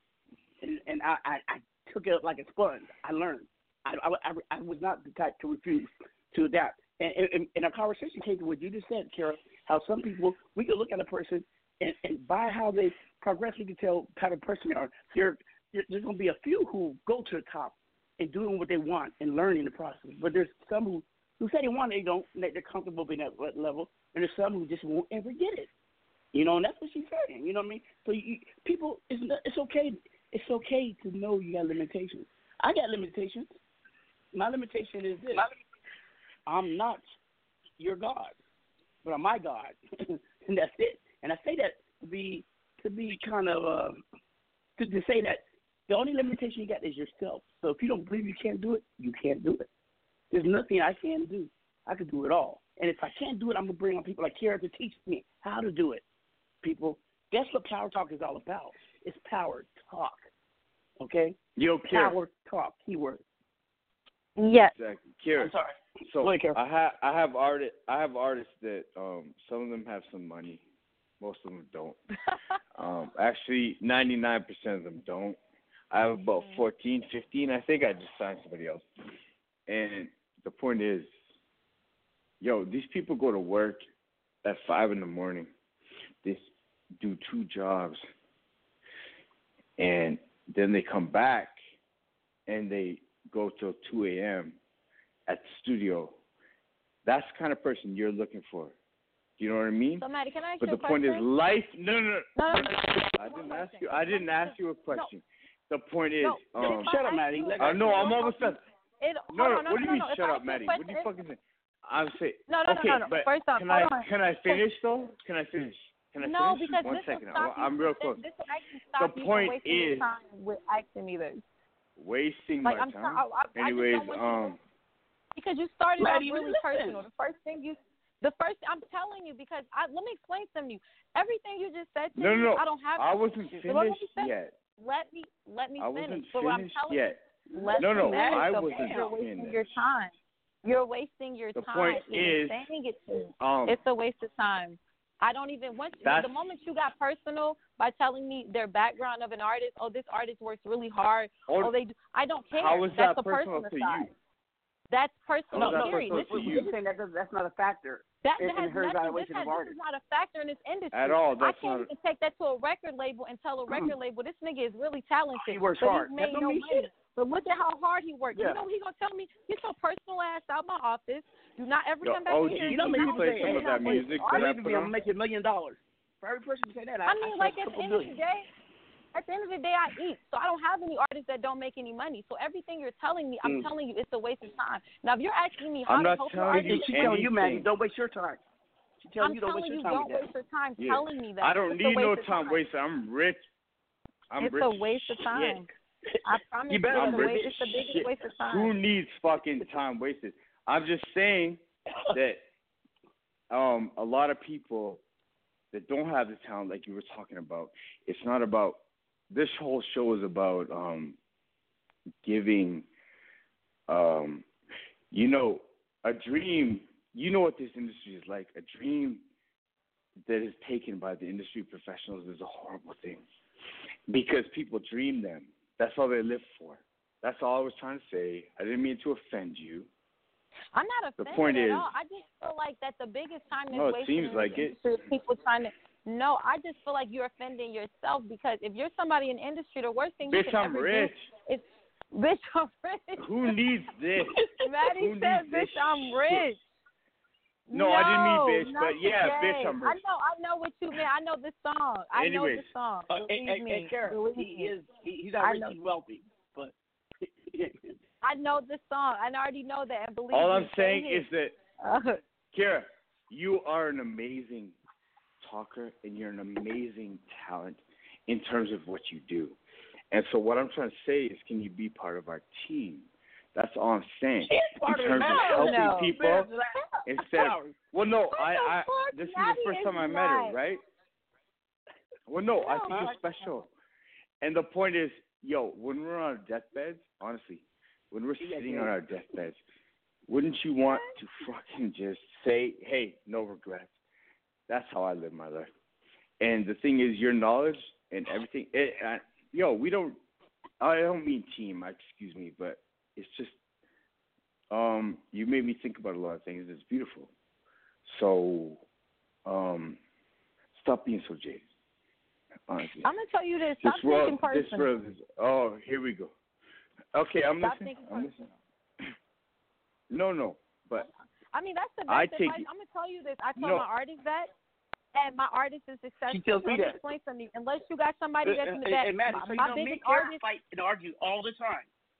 and and I, I I took it up like a sponge. I learned. I I, I, I was not the type to refuse to adapt. And, and, and our conversation came to what you just said, Kera. How some people we can look at a person and, and by how they progress, we can tell kind of person they are. There, there- there's going to be a few who go to the top and doing what they want and learning the process. But there's some who who say they want it, they don't. they- They're comfortable being at that level, and there's some who just won't ever get it. You know, and that's what she's saying. You know what I mean? So you, people, it's it's okay. It's okay to know you got limitations. I got limitations. My limitation is this: I'm not your God, but I'm my God, and that's it. And I say that to be to be kind of uh, to, to say that the only limitation you got is yourself. So if you don't believe you can't do it, you can't do it. There's nothing I can do. I can do it all. And if I can't do it, I'm gonna bring on people like Kera to teach me how to do it. People, that's what power talk is all about. It's power talk. Okay? Yo, Kera. Power talk. Keyword. Yes. Exactly. Kira, I'm sorry. So Go ahead, Kera. I have I have artist I have artists that um some of them have some money, most of them don't. um actually 99% of them don't. I have about 14, 15. I think I just signed somebody else. And the point is, yo, these people go to work at five in the morning. They s- do two jobs, and then they come back and they go till 2 a.m. at the studio. That's the kind of person you're looking for. Do you know what I mean? So, Matty, can I ask but you the a point is, life. No, no, no. No, no, no. I didn't ask you. I didn't ask you a question. The point is, No, um, ask you a I know. I'm question, almost done. It, No, no. no, what do you no, mean? no. Shut up, a Matty. What do you question- fucking say? I'm saying. No, no, no, okay, no, no. but First off, can I on. can I finish though? Can I finish? Can I no, finish? because One this second. will stop I'm real close. This will actually stop The you point from wasting is- time with asking me this. Wasting Like, my I'm time. sorry, I- I- I Anyways, don't want you to- um, Because you started Matty, off really listen. personal. The first thing you, the first I'm telling you because I let me explain something to you. Everything you just said to no, me, no, no. I don't have. I wasn't finish. Let finished finish. yet. Let me let me I finish. wasn't but I'm finished telling yet. you, No, no, finish. I wasn't point- You're wasting that. your time. You're wasting your The time. point is, saying it to um, it's a waste of time. I don't even once That's- the moment you got personal by telling me their background of an artist. Oh, this artist works really hard. Oh, Oh, they. Do, I don't care. how is That's that personal personal to side. you? That's personal that theory. personal This you? Saying that that's not a factor That, in, that has her nothing. This, has, this is not a factor in this industry. At all, I can't even take that to a record label and tell a record label this nigga is really talented. He works but hard. He's made no money. shit. But look at how hard he worked. Yeah. You know what he gonna tell me? Get your personal ass out of my office. Do not ever Yo, come back OG, in here. You know, and me you I'm play saying some of that music I that I need to be able to make a million dollars. For every person who say that, I, I mean, like at the couple end of the day, at the end of the day, I eat, so I don't have any artists that don't make any money. So everything you're telling me, I'm Mm. telling you, it's a waste of time. Now, if you're asking me how I'm to not help telling your you artist, She's telling you, Maggie, don't waste your time. She's telling I'm you, don't telling waste you, your time don't waste your time Yeah. telling me that. I don't It's need no waste time waster. I'm rich. I'm it's rich. a waste of time. I promise You better it's I'm a not rich. waste. It's the biggest Shit. waste of time. Who needs fucking time wasted? I'm just saying that um a lot of people that don't have the talent like you were talking about, it's not about this whole show is about um giving um you know a dream you know what this industry is like. A dream that is taken by the industry professionals is a horrible thing. Because people dream them. That's all they live for. That's all I was trying to say. I didn't mean to offend you. I'm not offended The point at is- all. I just feel like that the biggest time is No, it seems like it. people trying to. No, I just feel like you're offending yourself because if you're somebody in industry, the worst thing you can I'm ever rich. do is, bitch, I'm rich. Who needs this? Matty Who said, bitch, this I'm shit? rich. No, I didn't mean No, bitch, but yeah, today. bitch, I'm I know, I know what you mean. I know this song. I know Anyways. this song. Uh, Believe and, and, me. and Kera, Believe he me. is he, he's I not rich, he's wealthy, but I know this song. I already know that. And believe All me, I'm saying is that here. Kera, you are an amazing talker and you're an amazing talent in terms of what you do. And so what I'm trying to say is can you be part of our team? That's all I'm saying. She is part in terms it. of No, helping no. people instead Sorry. Well no, I, I this is the first time I met her, right? Well no, I think you're special. And the point is, yo, when we're on our deathbeds, honestly, when we're sitting on our deathbeds, wouldn't you want to fucking just say, "Hey, no regrets"? That's how I live my life. And the thing is, your knowledge and everything. It, I, yo, we don't. I don't mean team. Excuse me, but it's just. Um, you made me think about a lot of things. It's beautiful. So, um, stop being so jaded. Honestly, I'm gonna tell you this. this Stop world, thinking this world is. Oh, here we go. Okay, I'm Stop listening. thinking I'm listening. No, no, but I mean, that's the I best take advice. it- I'm gonna tell you this. I told No. my artist that, and my artist is successful. She tells me Let that. Explain something. Unless you got somebody that's in the Uh, back. uh, and Matty, my so you my know, biggest and artist. fight and argue all the time.